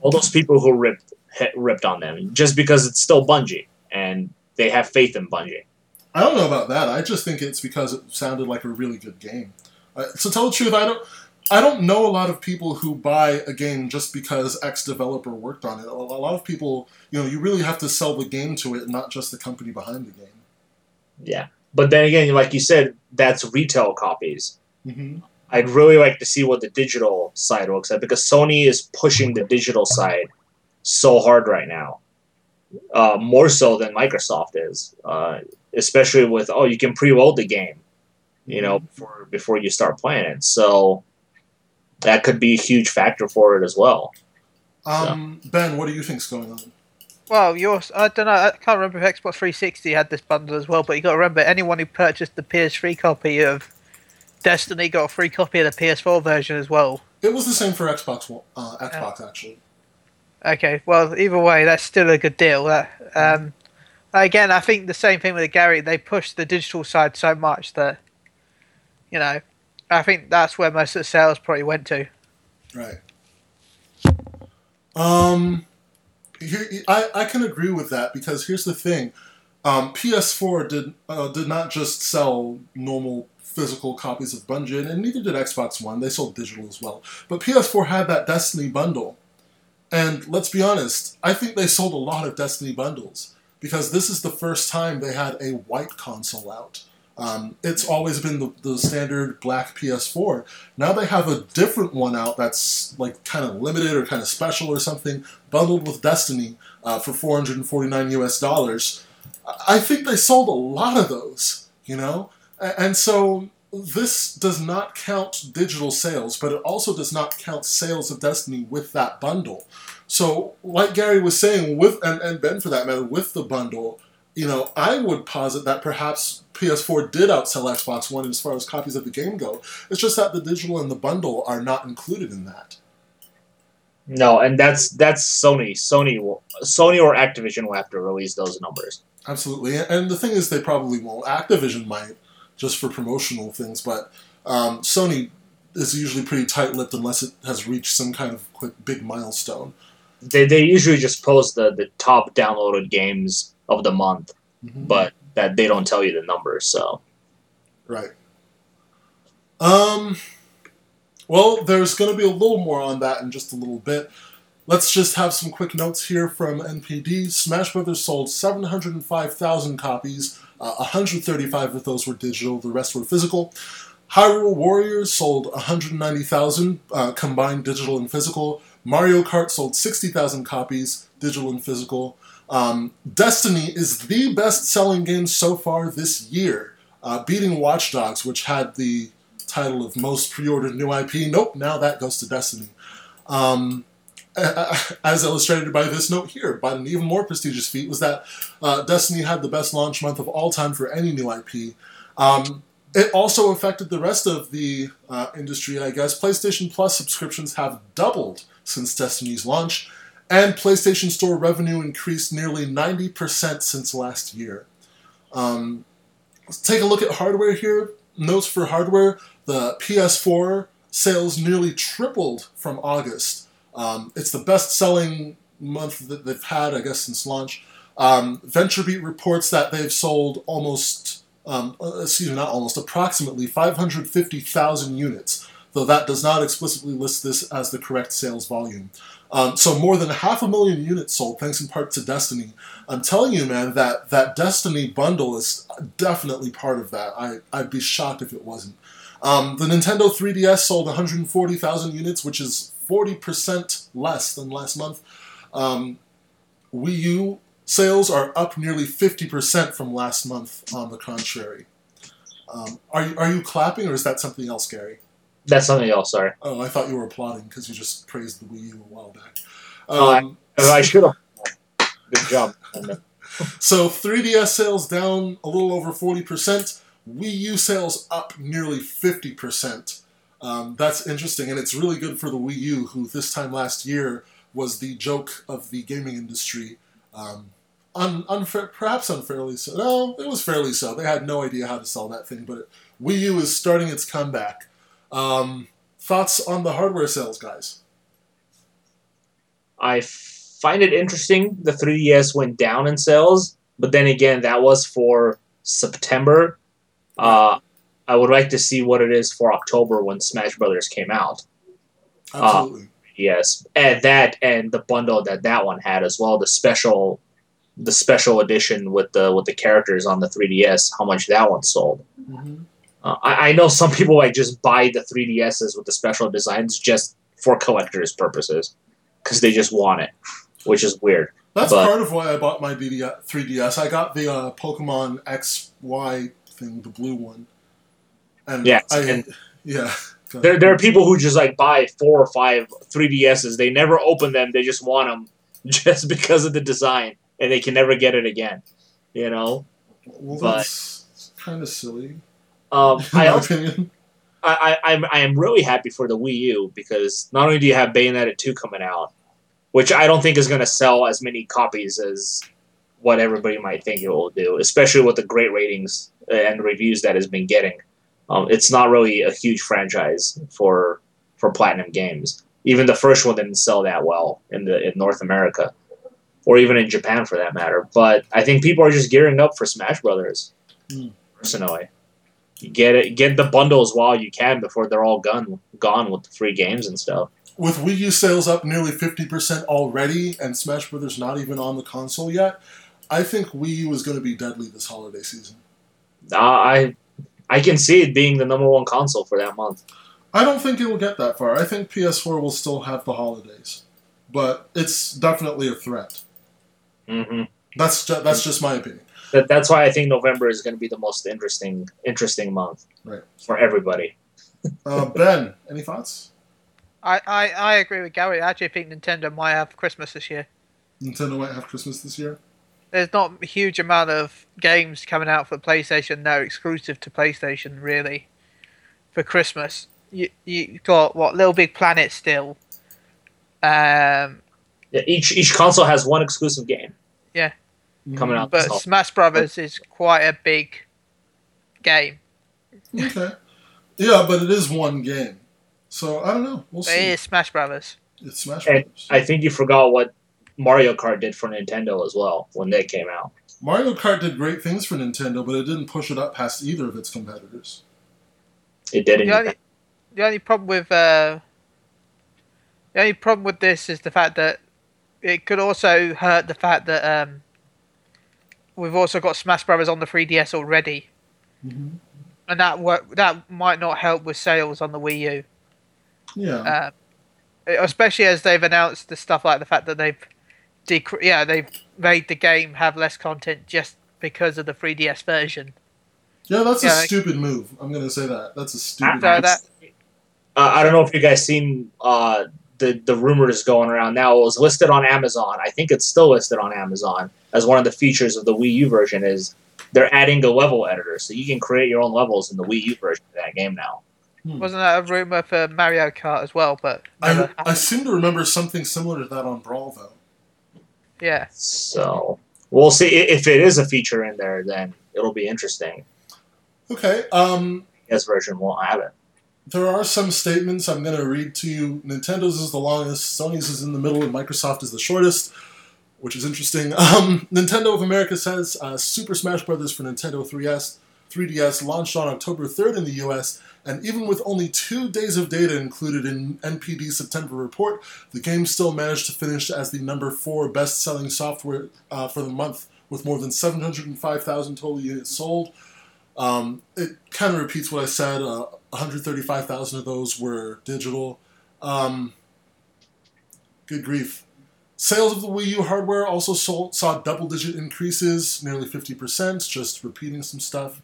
All those people who ripped ripped on them just because it's still Bungie and they have faith in Bungie. I don't know about that. I just think it's because it sounded like a really good game. Uh, to tell the truth, I don't. I don't know a lot of people who buy a game just because X developer worked on it. A a lot of people, you know, you really have to sell the game to it, not just the company behind the game. Yeah, but then again, like you said, that's retail copies. Mm-hmm. I'd really like to see what the digital side looks like because Sony is pushing the digital side so hard right now, uh, more so than Microsoft is, uh, especially with oh you can preload the game, you know, before before you start playing it. So that could be a huge factor for it as well. Um, Ben, what do you think's going on? Well, yours, I don't know. I can't remember if Xbox 360 had this bundle as well, but you got to remember anyone who purchased the PS3 copy of Destiny got a free copy of the PS4 version as well. It was the same for Xbox One, uh, Xbox actually. Okay, well, either way, that's still a good deal. That, um, again, I think the same thing with the Gary. They pushed the digital side so much that, you know, I think that's where most of the sales probably went to. Right. Um, here, I I can agree with that because here's the thing, um, PS4 did uh, did not just sell normal physical copies of Bungie, and neither did Xbox One. They sold digital as well. But PS4 had that Destiny bundle, and let's be honest, I think they sold a lot of Destiny bundles because this is the first time they had a white console out. Um, it's always been the, the standard black PS4. Now they have a different one out that's like kind of limited or kind of special or something, bundled with Destiny uh, for 449 US dollars. I think they sold a lot of those, you know? And so this does not count digital sales, but it also does not count sales of Destiny with that bundle. So, like Gary was saying, with and, and Ben for that matter, with the bundle, you know, I would posit that perhaps PS4 did outsell Xbox One as far as copies of the game go. It's just that the digital and the bundle are not included in that. No, and that's that's Sony. Sony will Sony or Activision will have to release those numbers. Absolutely, and the thing is, they probably won't. Activision might, just for promotional things, but um, Sony is usually pretty tight-lipped unless it has reached some kind of quick big milestone. They they usually just post the the top downloaded games of the month, Mhm. but that they don't tell you the numbers. So Right. Um. Well, there's going to be a little more on that in just a little bit. Let's just have some quick notes here from NPD. Smash Brothers sold 705,000 copies. Uh, 135 of those were digital. The rest were physical. Hyrule Warriors sold 190,000 uh, combined digital and physical. Mario Kart sold 60,000 copies, digital and physical. Um, Destiny is the best selling game so far this year, uh, beating Watch Dogs, which had the title of most pre ordered new IP. Nope, now that goes to Destiny. Um, *laughs* as illustrated by this note here, but an even more prestigious feat was that uh, Destiny had the best launch month of all time for any new IP. Um, it also affected the rest of the uh, industry, I guess. PlayStation Plus subscriptions have doubled since Destiny's launch, and PlayStation Store revenue increased nearly 90% since last year. Um, let's take a look at hardware here. Notes for hardware the PS4 sales nearly tripled from August. Um, it's the best selling month that they've had, I guess, since launch. Um, VentureBeat reports that they've sold almost, um, uh, excuse me, not almost, approximately 550,000 units, though that does not explicitly list this as the correct sales volume. Um, so more than half a million units sold, thanks in part to Destiny. I'm telling you, man, that that Destiny bundle is definitely part of that. I I'd be shocked if it wasn't. Um, the Nintendo 3DS sold 140,000 units, which is 40% less than last month. Um, Wii U sales are up nearly 50% from last month. On the contrary, um, are you are you clapping or is that something else, Gary? that's something else. Sorry, Oh, I thought you were applauding because you just praised the Wii U a while back. Oh, I- Um, I should have. Good job. *laughs* So 3DS sales down a little over 40%, Wii U sales up nearly 50%. Um, that's interesting, and it's really good for the Wii U, who this time last year was the joke of the gaming industry. Um, un- unfair, perhaps unfairly so. No, it was fairly so. They had no idea how to sell that thing, but Wii U is starting its comeback. Um, thoughts on the hardware sales, guys? I find it interesting the 3DS went down in sales, but then again, that was for September. Uh, I would like to see what it is for October when Smash Brothers came out. Absolutely. Yes, and that and the bundle that that one had as well, the special, the special edition with the with the characters on the 3DS. How much that one sold? Mhm. Uh, I, I know some people like just buy the 3DSs with the special designs just for collectors purposes because they just want it, which is weird. That's But- part of why I bought my 3DS. I got the uh, Pokemon XY thing, the blue one. And Yes, I, and- yeah. There, there are people who just like buy four or five 3DSs. They never open them. They just want them *laughs* just because of the design, and they can never get it again. You know. well, but- that's kind of silly, Um, in I also opinion. I, I I'm I am really happy for the Wii U because not only do you have Bayonetta two coming out, which I don't think is going to sell as many copies as what everybody might think it will do, especially with the great ratings and reviews that it has been getting. Um, it's not really a huge franchise for for Platinum Games. Even the first one didn't sell that well in the in North America, or even in Japan for that matter. But I think people are just gearing up for Smash Brothers. Mm. Personally, you get it, get the bundles while you can before they're all gone gone with the free games and stuff. With Wii U sales up nearly 50% already and Smash Brothers not even on the console yet, I think Wii U is going to be deadly this holiday season. Uh, I I can see it being the number one console for that month. I don't think it will get that far. I think PS4 will still have the holidays, but it's definitely a threat. hmm That's ju- that's just my opinion. That, that's why I think November is going to be the most interesting interesting month Right. for everybody. *laughs* Uh, ben, any thoughts? I, I, I agree with Gary. I actually think Nintendo might have Christmas this year. Nintendo might have Christmas this year. There's not a huge amount of games coming out for PlayStation that are exclusive to PlayStation, really, for Christmas. You you got what Little Big Planet still. Um, Yeah, each each console has one exclusive game Yeah, coming out. but. Smash Brothers is quite a big game. Okay. Yeah, but it is one game. So I don't know. We'll But see. is Smash Brothers. It's Smash Brothers. And Brothers. I think you forgot what Mario Kart did for Nintendo as well when they came out. Mario Kart did great things for Nintendo, but it didn't push it up past either of its competitors. It did. in The only, the only problem with uh, the only problem with this is the fact that it could also hurt the fact that um, we've also got Smash Brothers on the 3DS already, Mm-hmm. and that work that might not help with sales on the Wii U. Yeah. Um, especially as they've announced the stuff like the fact that they've decre- yeah they've made the game have less content just because of the 3DS version. yeah, that's yeah, a like- stupid move. I'm going to say that. That's a stupid So move. that Uh, I don't know if you guys seen uh, the the rumors going around now. It was listed on Amazon. I think it's still listed on Amazon as one of the features of the Wii U version is they're adding a level editor, so you can create your own levels in the Wii U version of that game now. wasn't that a rumor for Mario Kart as well, but I, I seem to remember something similar to that on Brawl, though. Yeah. So we'll see if it is a feature in there. Then it'll be interesting. Okay. Um, This version won't have it. there are some statements I'm going to read to you. Nintendo's is the longest, Sony's is in the middle, and Microsoft is the shortest, which is interesting. *laughs* Um, Nintendo of America says uh, Super Smash Bros. for Nintendo 3DS, 3DS launched on October 3rd in the US, and even with only two days of data included in NPD's September report, the game still managed to finish as the number four best-selling software uh, for the month, with more than 705,000 total units sold. Um, it kind of repeats what I said. Uh, 135,000 of those were digital. Um, good grief. Sales of the Wii U hardware also sold, saw double digit increases, nearly 50%, just repeating some stuff.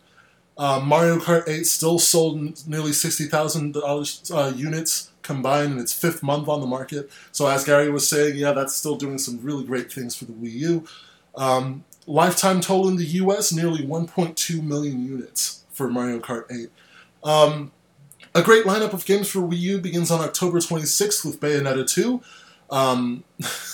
Uh, Mario Kart 8 still sold nearly $60,000 uh, units combined in its fifth month on the market. So, as Gary was saying, yeah, that's still doing some really great things for the Wii U. Um, lifetime total in the US, nearly 1.2 million units for Mario Kart 8. Um, a great lineup of games for Wii U begins on October 26th with Bayonetta 2. Um,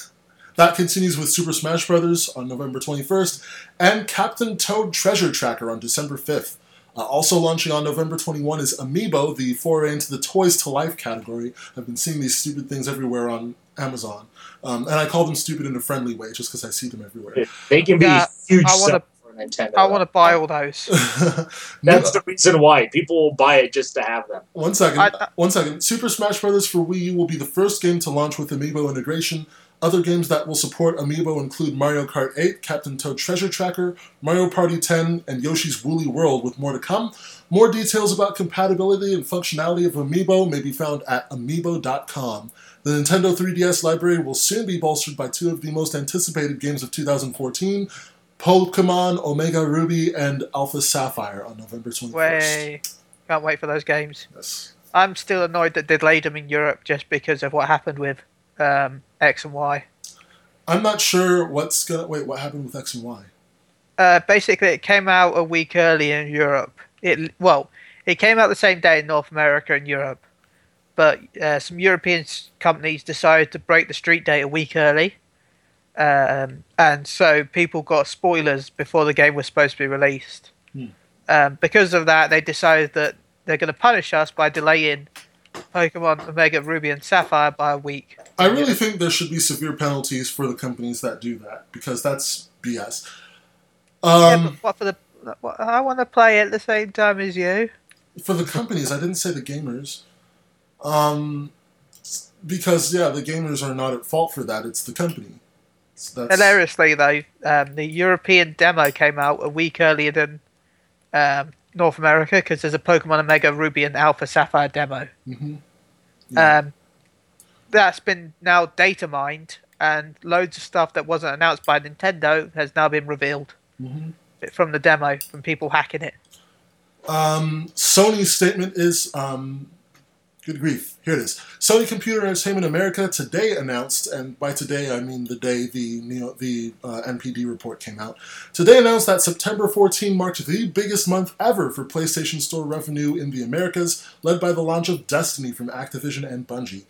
*laughs* that continues with Super Smash Bros. on November 21st, and Captain Toad Treasure Tracker on December 5th. Uh, also launching on November 21 is Amiibo, the foray into the Toys to Life category. I've been seeing these stupid things everywhere on Amazon. Um, and I call them stupid in a friendly way just because I see them everywhere. They can be Yeah, huge I wanna- for Nintendo. I want to buy all those. *laughs* *laughs* That's the reason why people will buy it just to have them. One second. I- I- one second. Super Smash Bros. for Wii U will be the first game to launch with Amiibo integration. Other games that will support Amiibo include Mario Kart 8, Captain Toad Treasure Tracker, Mario Party 10, and Yoshi's Woolly World, with more to come. More details about compatibility and functionality of Amiibo may be found at amiibo.com. The Nintendo 3DS library will soon be bolstered by two of the most anticipated games of 2014 Pokemon Omega Ruby and Alpha Sapphire on November 21st. Way, can't wait for those games. Yes. I'm still annoyed that they delayed them in Europe just because of what happened with um, X and Y. I'm not sure what's gonna wait. What happened with X and Y? Uh, basically, it came out a week early in Europe. It well, It came out the same day in North America and Europe, but uh, some European companies decided to break the street date a week early, um, and so people got spoilers before the game was supposed to be released. Hmm. Um, because of that, they decided that they're going to punish us by delaying Pokemon Omega Ruby and Sapphire by a week. I really think there should be severe penalties for the companies that do that because that's BS. yeah, Um, but what for the? What, I want to play at the same time as you. for the companies, I didn't say the gamers. Um, because yeah, the gamers are not at fault for that. It's the company. So that's, Hilariously, though, um, the European demo came out a week earlier than um, North America because there's a Pokemon Omega Ruby and Alpha Sapphire demo. Mm-hmm. Yeah. Um, that's been now data mined, and loads of stuff that wasn't announced by Nintendo has now been revealed Mhm. from the demo from people hacking it. Um, Sony's statement is, um, good grief, here it is. Sony Computer Entertainment America today announced, and by today I mean the day the Neo, the uh, NPD report came out. Today announced that September 14 marked the biggest month ever for PlayStation Store revenue in the Americas, led by the launch of Destiny from Activision and Bungie.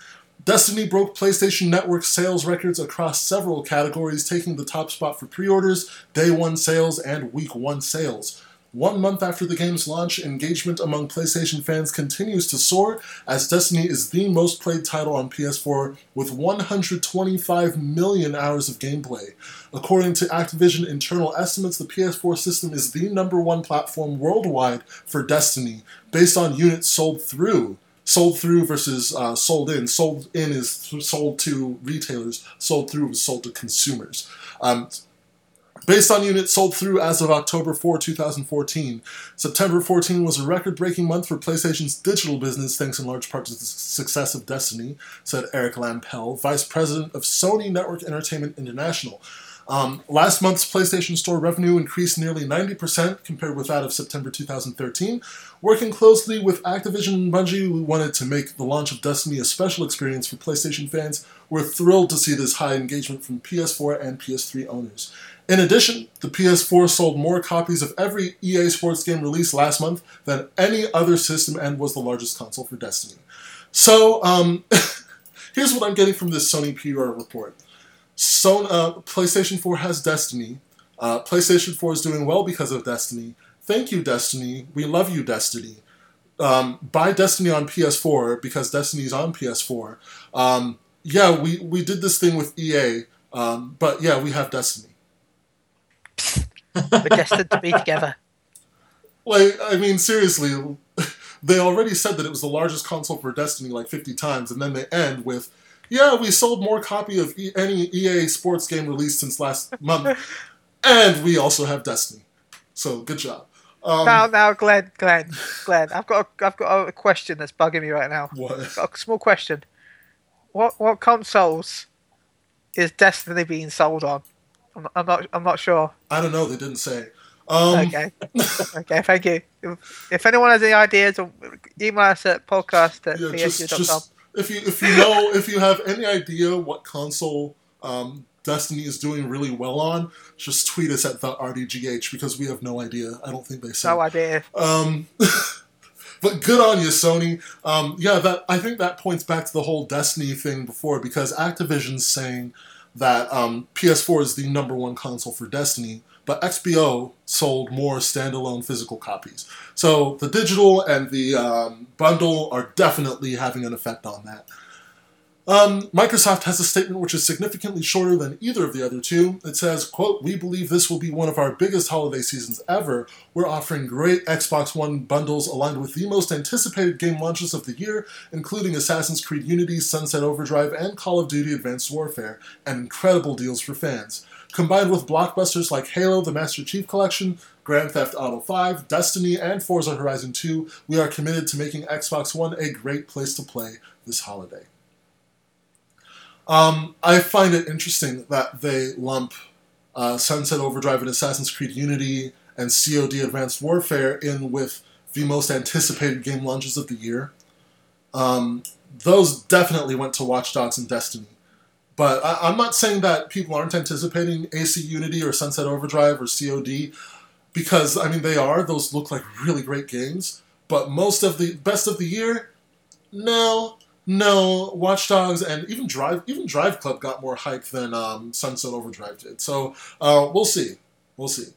Destiny broke PlayStation Network sales records across several categories, taking the top spot for pre orders, day one sales, and week one sales. One month after the game's launch, engagement among PlayStation fans continues to soar as Destiny is the most played title on PS4 with 125 million hours of gameplay. According to Activision internal estimates, the PS4 system is the number one platform worldwide for Destiny based on units sold through. Sold through versus uh, sold in. Sold in is sold to retailers. Sold through is sold to consumers. Um, Based on units sold through as of October 4, 2014, September 14 was a record breaking month for PlayStation's digital business, thanks in large part to the success of Destiny, said Eric Lempel, Vice President of Sony Network Entertainment International. Um, last month's PlayStation Store revenue increased nearly 90% compared with that of September 2013. Working closely with Activision and Bungie, we wanted to make the launch of Destiny a special experience for PlayStation fans. We're thrilled to see this high engagement from PS4 and PS3 owners. In addition, the PS4 sold more copies of every EA Sports game released last month than any other system and was the largest console for Destiny. So, um, *laughs* here's what I'm getting from this Sony PR report. So, uh, PlayStation 4 has Destiny. Uh, PlayStation 4 is doing well because of Destiny. Thank you, Destiny. We love you, Destiny. Um, buy Destiny on PS4 because Destiny's on PS4. Um, yeah, we, we did this thing with EA, um, but yeah, we have Destiny. We're destined to be together. *laughs* Like, I mean, seriously, *laughs* they already said that it was the largest console for Destiny like 50 times, and then they end with, yeah, we sold more copy of e- any EA sports game released since last month, and we also have Destiny. So, good job. Um, now, now, Glenn, Glenn, Glenn, I've got, a, I've got a question that's bugging me right now. what? A small question. What, what consoles is Destiny being sold on? I'm, I'm not, I'm not sure. I don't know. They didn't say. Um, Okay, okay, thank you. If, if anyone has any ideas, email us at podcast at *laughs* Yeah, just, just if you if you know if you have any idea what console um, Destiny is doing really well on, just tweet us at the RDGH because we have no idea. I don't think they said. No idea. Um, *laughs* but good on you, Sony. Um, yeah, that I think that points back to the whole Destiny thing before because Activision's saying that um, PS4 is the number one console for Destiny, but XBO sold more standalone physical copies. So the digital and the um, bundle are definitely having an effect on that. Um, Microsoft has a statement which is significantly shorter than either of the other two. It says, quote, We believe this will be one of our biggest holiday seasons ever. We're offering great Xbox One bundles aligned with the most anticipated game launches of the year, including Assassin's Creed Unity, Sunset Overdrive, and Call of Duty Advanced Warfare, and incredible deals for fans. Combined with blockbusters like Halo, the Master Chief Collection, Grand Theft Auto 5, Destiny, and Forza Horizon 2, we are committed to making Xbox One a great place to play this holiday. Um, I find it interesting that they lump uh, Sunset Overdrive and Assassin's Creed Unity and COD Advanced Warfare in with the most anticipated game launches of the year. Um, those definitely went to Watch Dogs and Destiny. But I, I'm not saying that people aren't anticipating AC Unity or Sunset Overdrive or COD, because, I mean, they are. Those look like really great games. But most of the best of the year, no, no. Watch Dogs and even Drive, even Drive Club got more hype than um, Sunset Overdrive did. So uh, we'll see, we'll see.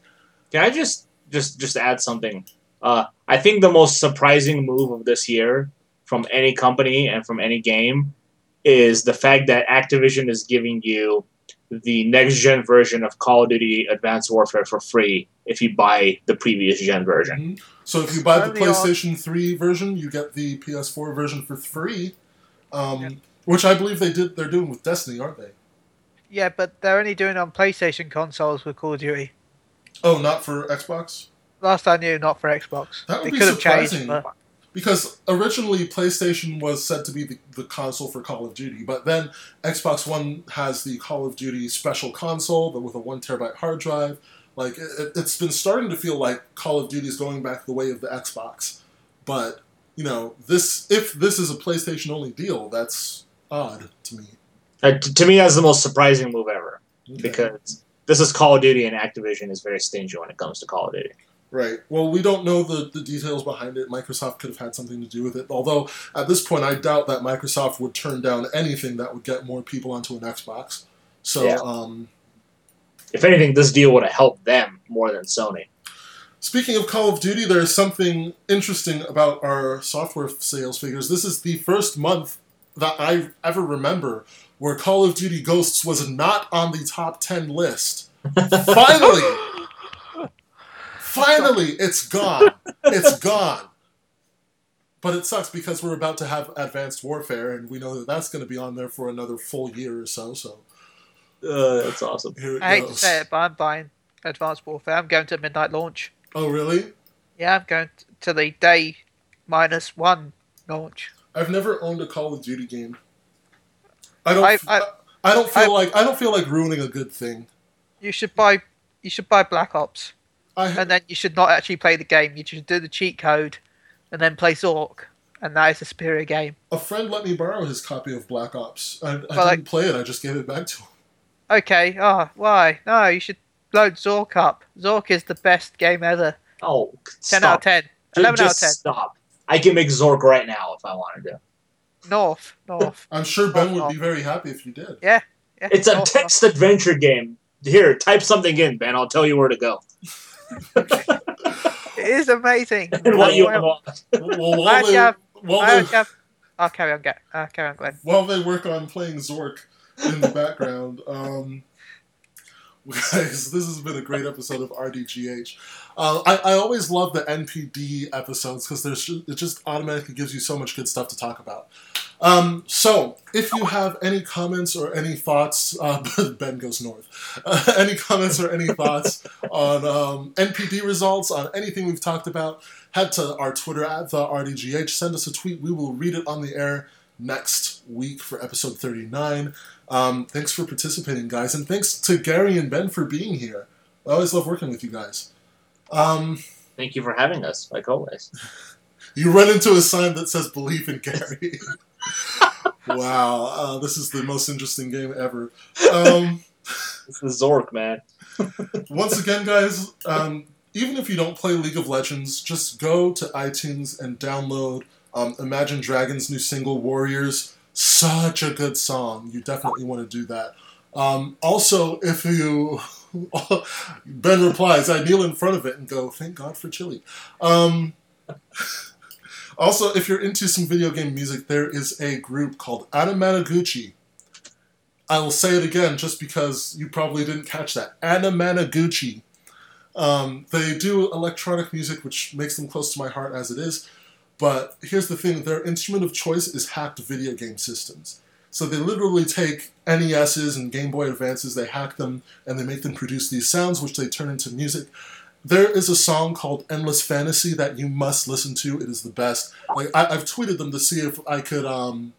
Can I just just just add something? Uh, I think the most surprising move of this year from any company and from any game is the fact that Activision is giving you the next gen version of Call of Duty Advanced Warfare for free if you buy the previous gen version. Mhm. So if you buy the PlayStation 3 version, you get the PS4 version for free, um, Yeah. which I believe they did. They're doing with Destiny, aren't they? Yeah, but they're only doing it on PlayStation consoles with Call of Duty. Oh, not for Xbox. Last I knew, not for Xbox. That would It be could have changed, surprising. but Because originally PlayStation was said to be the, the console for Call of Duty, but then Xbox One has the Call of Duty special console, but with a one terabyte hard drive. Like it, it's been starting to feel like Call of Duty is going back the way of the Xbox. But you know, this if this is a PlayStation only deal, that's odd to me. Uh, t- to me, that's the most surprising move ever Okay. because this is Call of Duty and Activision is very stingy when it comes to Call of Duty. Right. Well, we don't know the, the details behind it. Microsoft could have had something to do with it. Although, at this point, I doubt that Microsoft would turn down anything that would get more people onto an Xbox. So, Yeah. um, If anything, this deal would have helped them more than Sony. speaking of Call of Duty, there's something interesting about our software sales figures. This is the first month that I ever remember where Call of Duty Ghosts was not on the top 10 list. *laughs* Finally! Finally, it's gone. It's *laughs* gone. But it sucks because we're about to have Advanced Warfare, and we know that that's going to be on there for another full year or so. So Uh, that's awesome. here it I hate to say it, but I'm buying Advanced Warfare. I'm going to midnight launch. Oh, really? Yeah, I'm going to the day minus one launch. I've never owned a Call of Duty game. I don't. I- f- I, I don't feel I- like I don't feel like ruining a good thing. You should buy. You should buy Black Ops, I and then you should not actually play the game. You should do the cheat code, and then play Zork, and that is a superior game. a friend let me borrow his copy of Black Ops. I, I Well, didn't play it. I just gave it back to him. Okay. Ah, why? No, you should load Zork up. Zork is the best game ever. Oh, Ten stop. out of ten. Ju- Eleven out of just ten. stop. I can make Zork right now if I wanted to. North. North. *laughs* I'm sure Ben would Oh, be very happy if you did. Yeah. It's a North, text adventure game. Here, type something in, Ben. I'll tell you where to go. *laughs* North. It is amazing. and *laughs* what you I, want. Well, while actually they, have- while I they, actually have- I'll carry on. Get. Uh, carry on, Glenn. while they work on playing Zork in the background, um, guys, this has been a great episode of RDGH. Uh, I, I always love the NPD episodes because there's it just automatically gives you so much good stuff to talk about. Um, so, if you have any comments or any thoughts, *laughs* uh, Ben goes north. Uh, any comments or any thoughts *laughs* on um, NPD results, on anything we've talked about, head to our Twitter at the RDGH. Send us a tweet. We will read it on the air next week for episode 39. Um, thanks for participating, guys, and thanks to Gary and Ben for being here. I always love working with you guys. Um, Thank you for having us, like always. *laughs* you run into a sign that says "Believe in Gary." *laughs* wow, uh, this is the most interesting game ever. Um, *laughs* It's the Zork, man. once again, guys, um, even if you don't play League of Legends, just go to iTunes and download um, Imagine Dragons' new single "Warriors." Such a good song. You definitely want to do that. Um, also, if you *laughs* Ben replies, I kneel in front of it and go, "Thank God for Chili." Um, *laughs* also, if you're into some video game music, there is a group called Anamanaguchi. I will say it again just because you probably didn't catch that. Anamanaguchi. Um, they do electronic music, which makes them close to my heart as it is. But here's the thing their instrument of choice is hacked video game systems. So they literally take NESs and Game Boy Advances, they hack them, and they make them produce these sounds, which they turn into music. There is a song called Endless Fantasy that you must listen to. It is the best. Like I, I've tweeted them to see if I could um,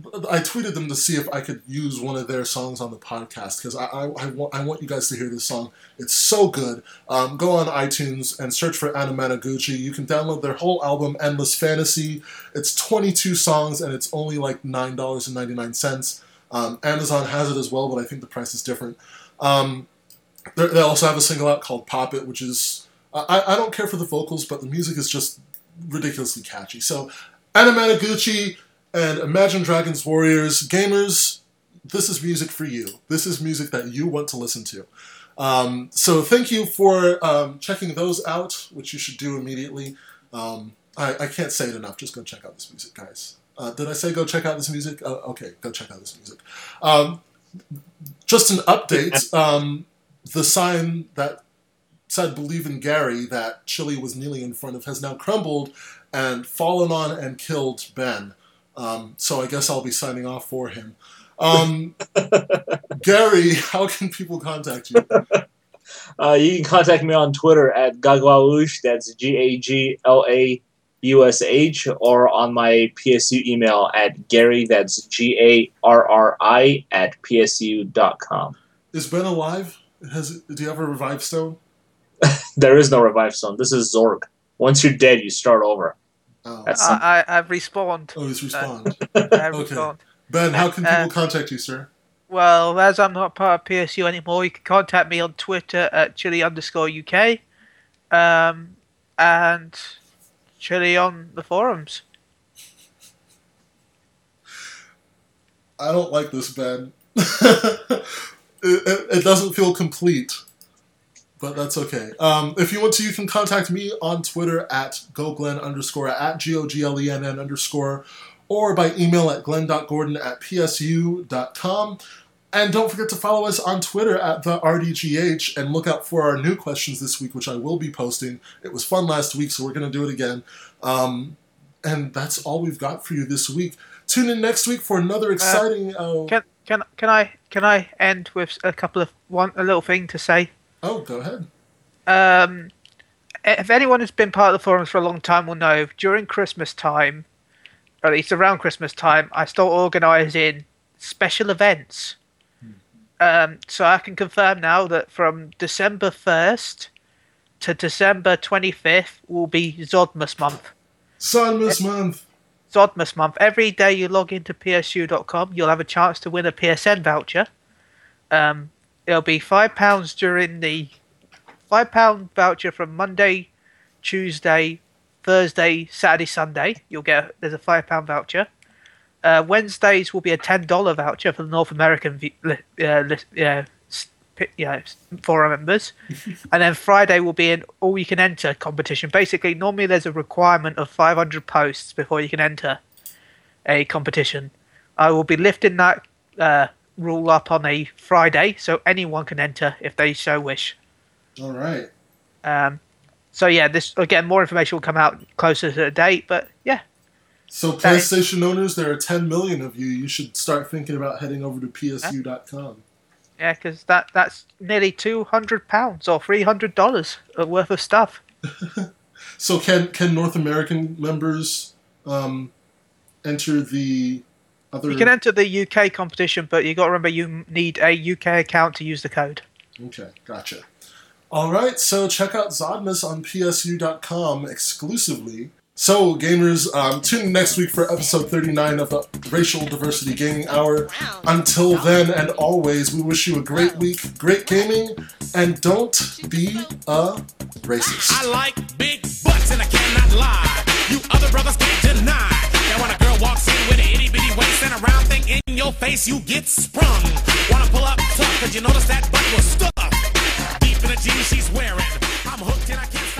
I tweeted them to see if I could use one of their songs on the podcast because I, I, I, want, I want you guys to hear this song. It's so good. Um, go on iTunes and search for Anamanaguchi. You can download their whole album, Endless Fantasy. It's 22 songs and it's only like $9.99. Um, Amazon has it as well, but I think the price is different. Um, they also have a single out called Pop It, which is. I, I don't care for the vocals, but the music is just ridiculously catchy. So, Anamanaguchi and Imagine Dragons Warriors gamers, this is music for you. This is music that you want to listen to. Um, so thank you for um, checking those out, which you should do immediately. Um, I, I, can't say it enough. Just go check out this music, guys. Uh, did I say go check out this music? Uh, okay, go check out this music. Um, just an update. *laughs* Um, the sign that said "Believe in Gary" that Chili was kneeling in front of has now crumbled and fallen on and killed Ben. Um, so I guess I'll be signing off for him. Um, *laughs* Gary, how can people contact you? *laughs* Uh, you can contact me on Twitter at Gaglaush, that's G A G L A U S H, or on my PSU email at Gary, that's G A R R I, at PSU.com. Is Ben alive? Has Do you have a revive stone? *laughs* there is no revive stone. This is Zork. Once you're dead, you start over. Oh. I, I, have respawned. Oh, he's respawned. *laughs* Uh, I have okay. Respawned. Ben, how can people uh, contact you, sir? Well, as I'm not part of PSU anymore, you can contact me on Twitter at chili underscore UK, um, and chili on the forums. I don't like this, Ben. *laughs* it, it, it, doesn't feel complete, but that's okay. Um, if you want to, you can contact me on Twitter at goglenn underscore at g o g l e n n underscore or by email at glenn.gordon at psu.com. And don't forget to follow us on Twitter at the RDGH and look out for our new questions this week, which I will be posting. It was fun last week, so we're going to do it again. Um, and that's all we've got for you this week. Tune in next week for another uh, exciting. Uh, can can can I can I end with a couple of one a little thing to say? Oh, go ahead. Um, if anyone who's been part of the forums for a long time will know during Christmas time, or at least around Christmas time, I start organising special events. Hmm. Um, so I can confirm now that from December 1st to December 25th will be Zodmas month. Zodmas month. Zodmas month. Every day you log into PSU.com, you'll have a chance to win a PSN voucher. Um, it'll be five pounds during the five pound voucher from Monday, Tuesday, Thursday, Saturday, Sunday, you'll get there's a five pound voucher. Uh, Wednesdays will be a ten dollar voucher for the North American uh, yeah, yeah, forum members, *laughs* and then Friday will be an all you can enter competition. Basically, normally there's a requirement of 500 posts before you can enter a competition. I will be lifting that uh, rule up on a Friday, so anyone can enter if they so wish. All right. Um, so yeah, this again more information will come out closer to the date, but yeah. So PlayStation owners, there are 10 million of you. You should start thinking about heading over to PSU.com. Yeah, because that that's nearly 200 pounds or 300 dollars worth of stuff. *laughs* so can can North American members um, enter the other? You can enter the UK competition, but you got to remember you need a UK account to use the code. Okay, gotcha. All right, so check out Zodmas on PSU.com exclusively. So, gamers, um, tune in next week for episode 39 of the Racial Diversity Gaming Hour. Until then, and always, we wish you a great week, great gaming, and don't be a racist. I like big butts, and I cannot lie. You other brothers can't deny. Yeah, when a girl walks in with an itty bitty waist and a round thing in your face, you get sprung. Wanna pull up tough, cause you notice that butt was stuck deep in the jeans she's wearing. I'm hooked and I can't.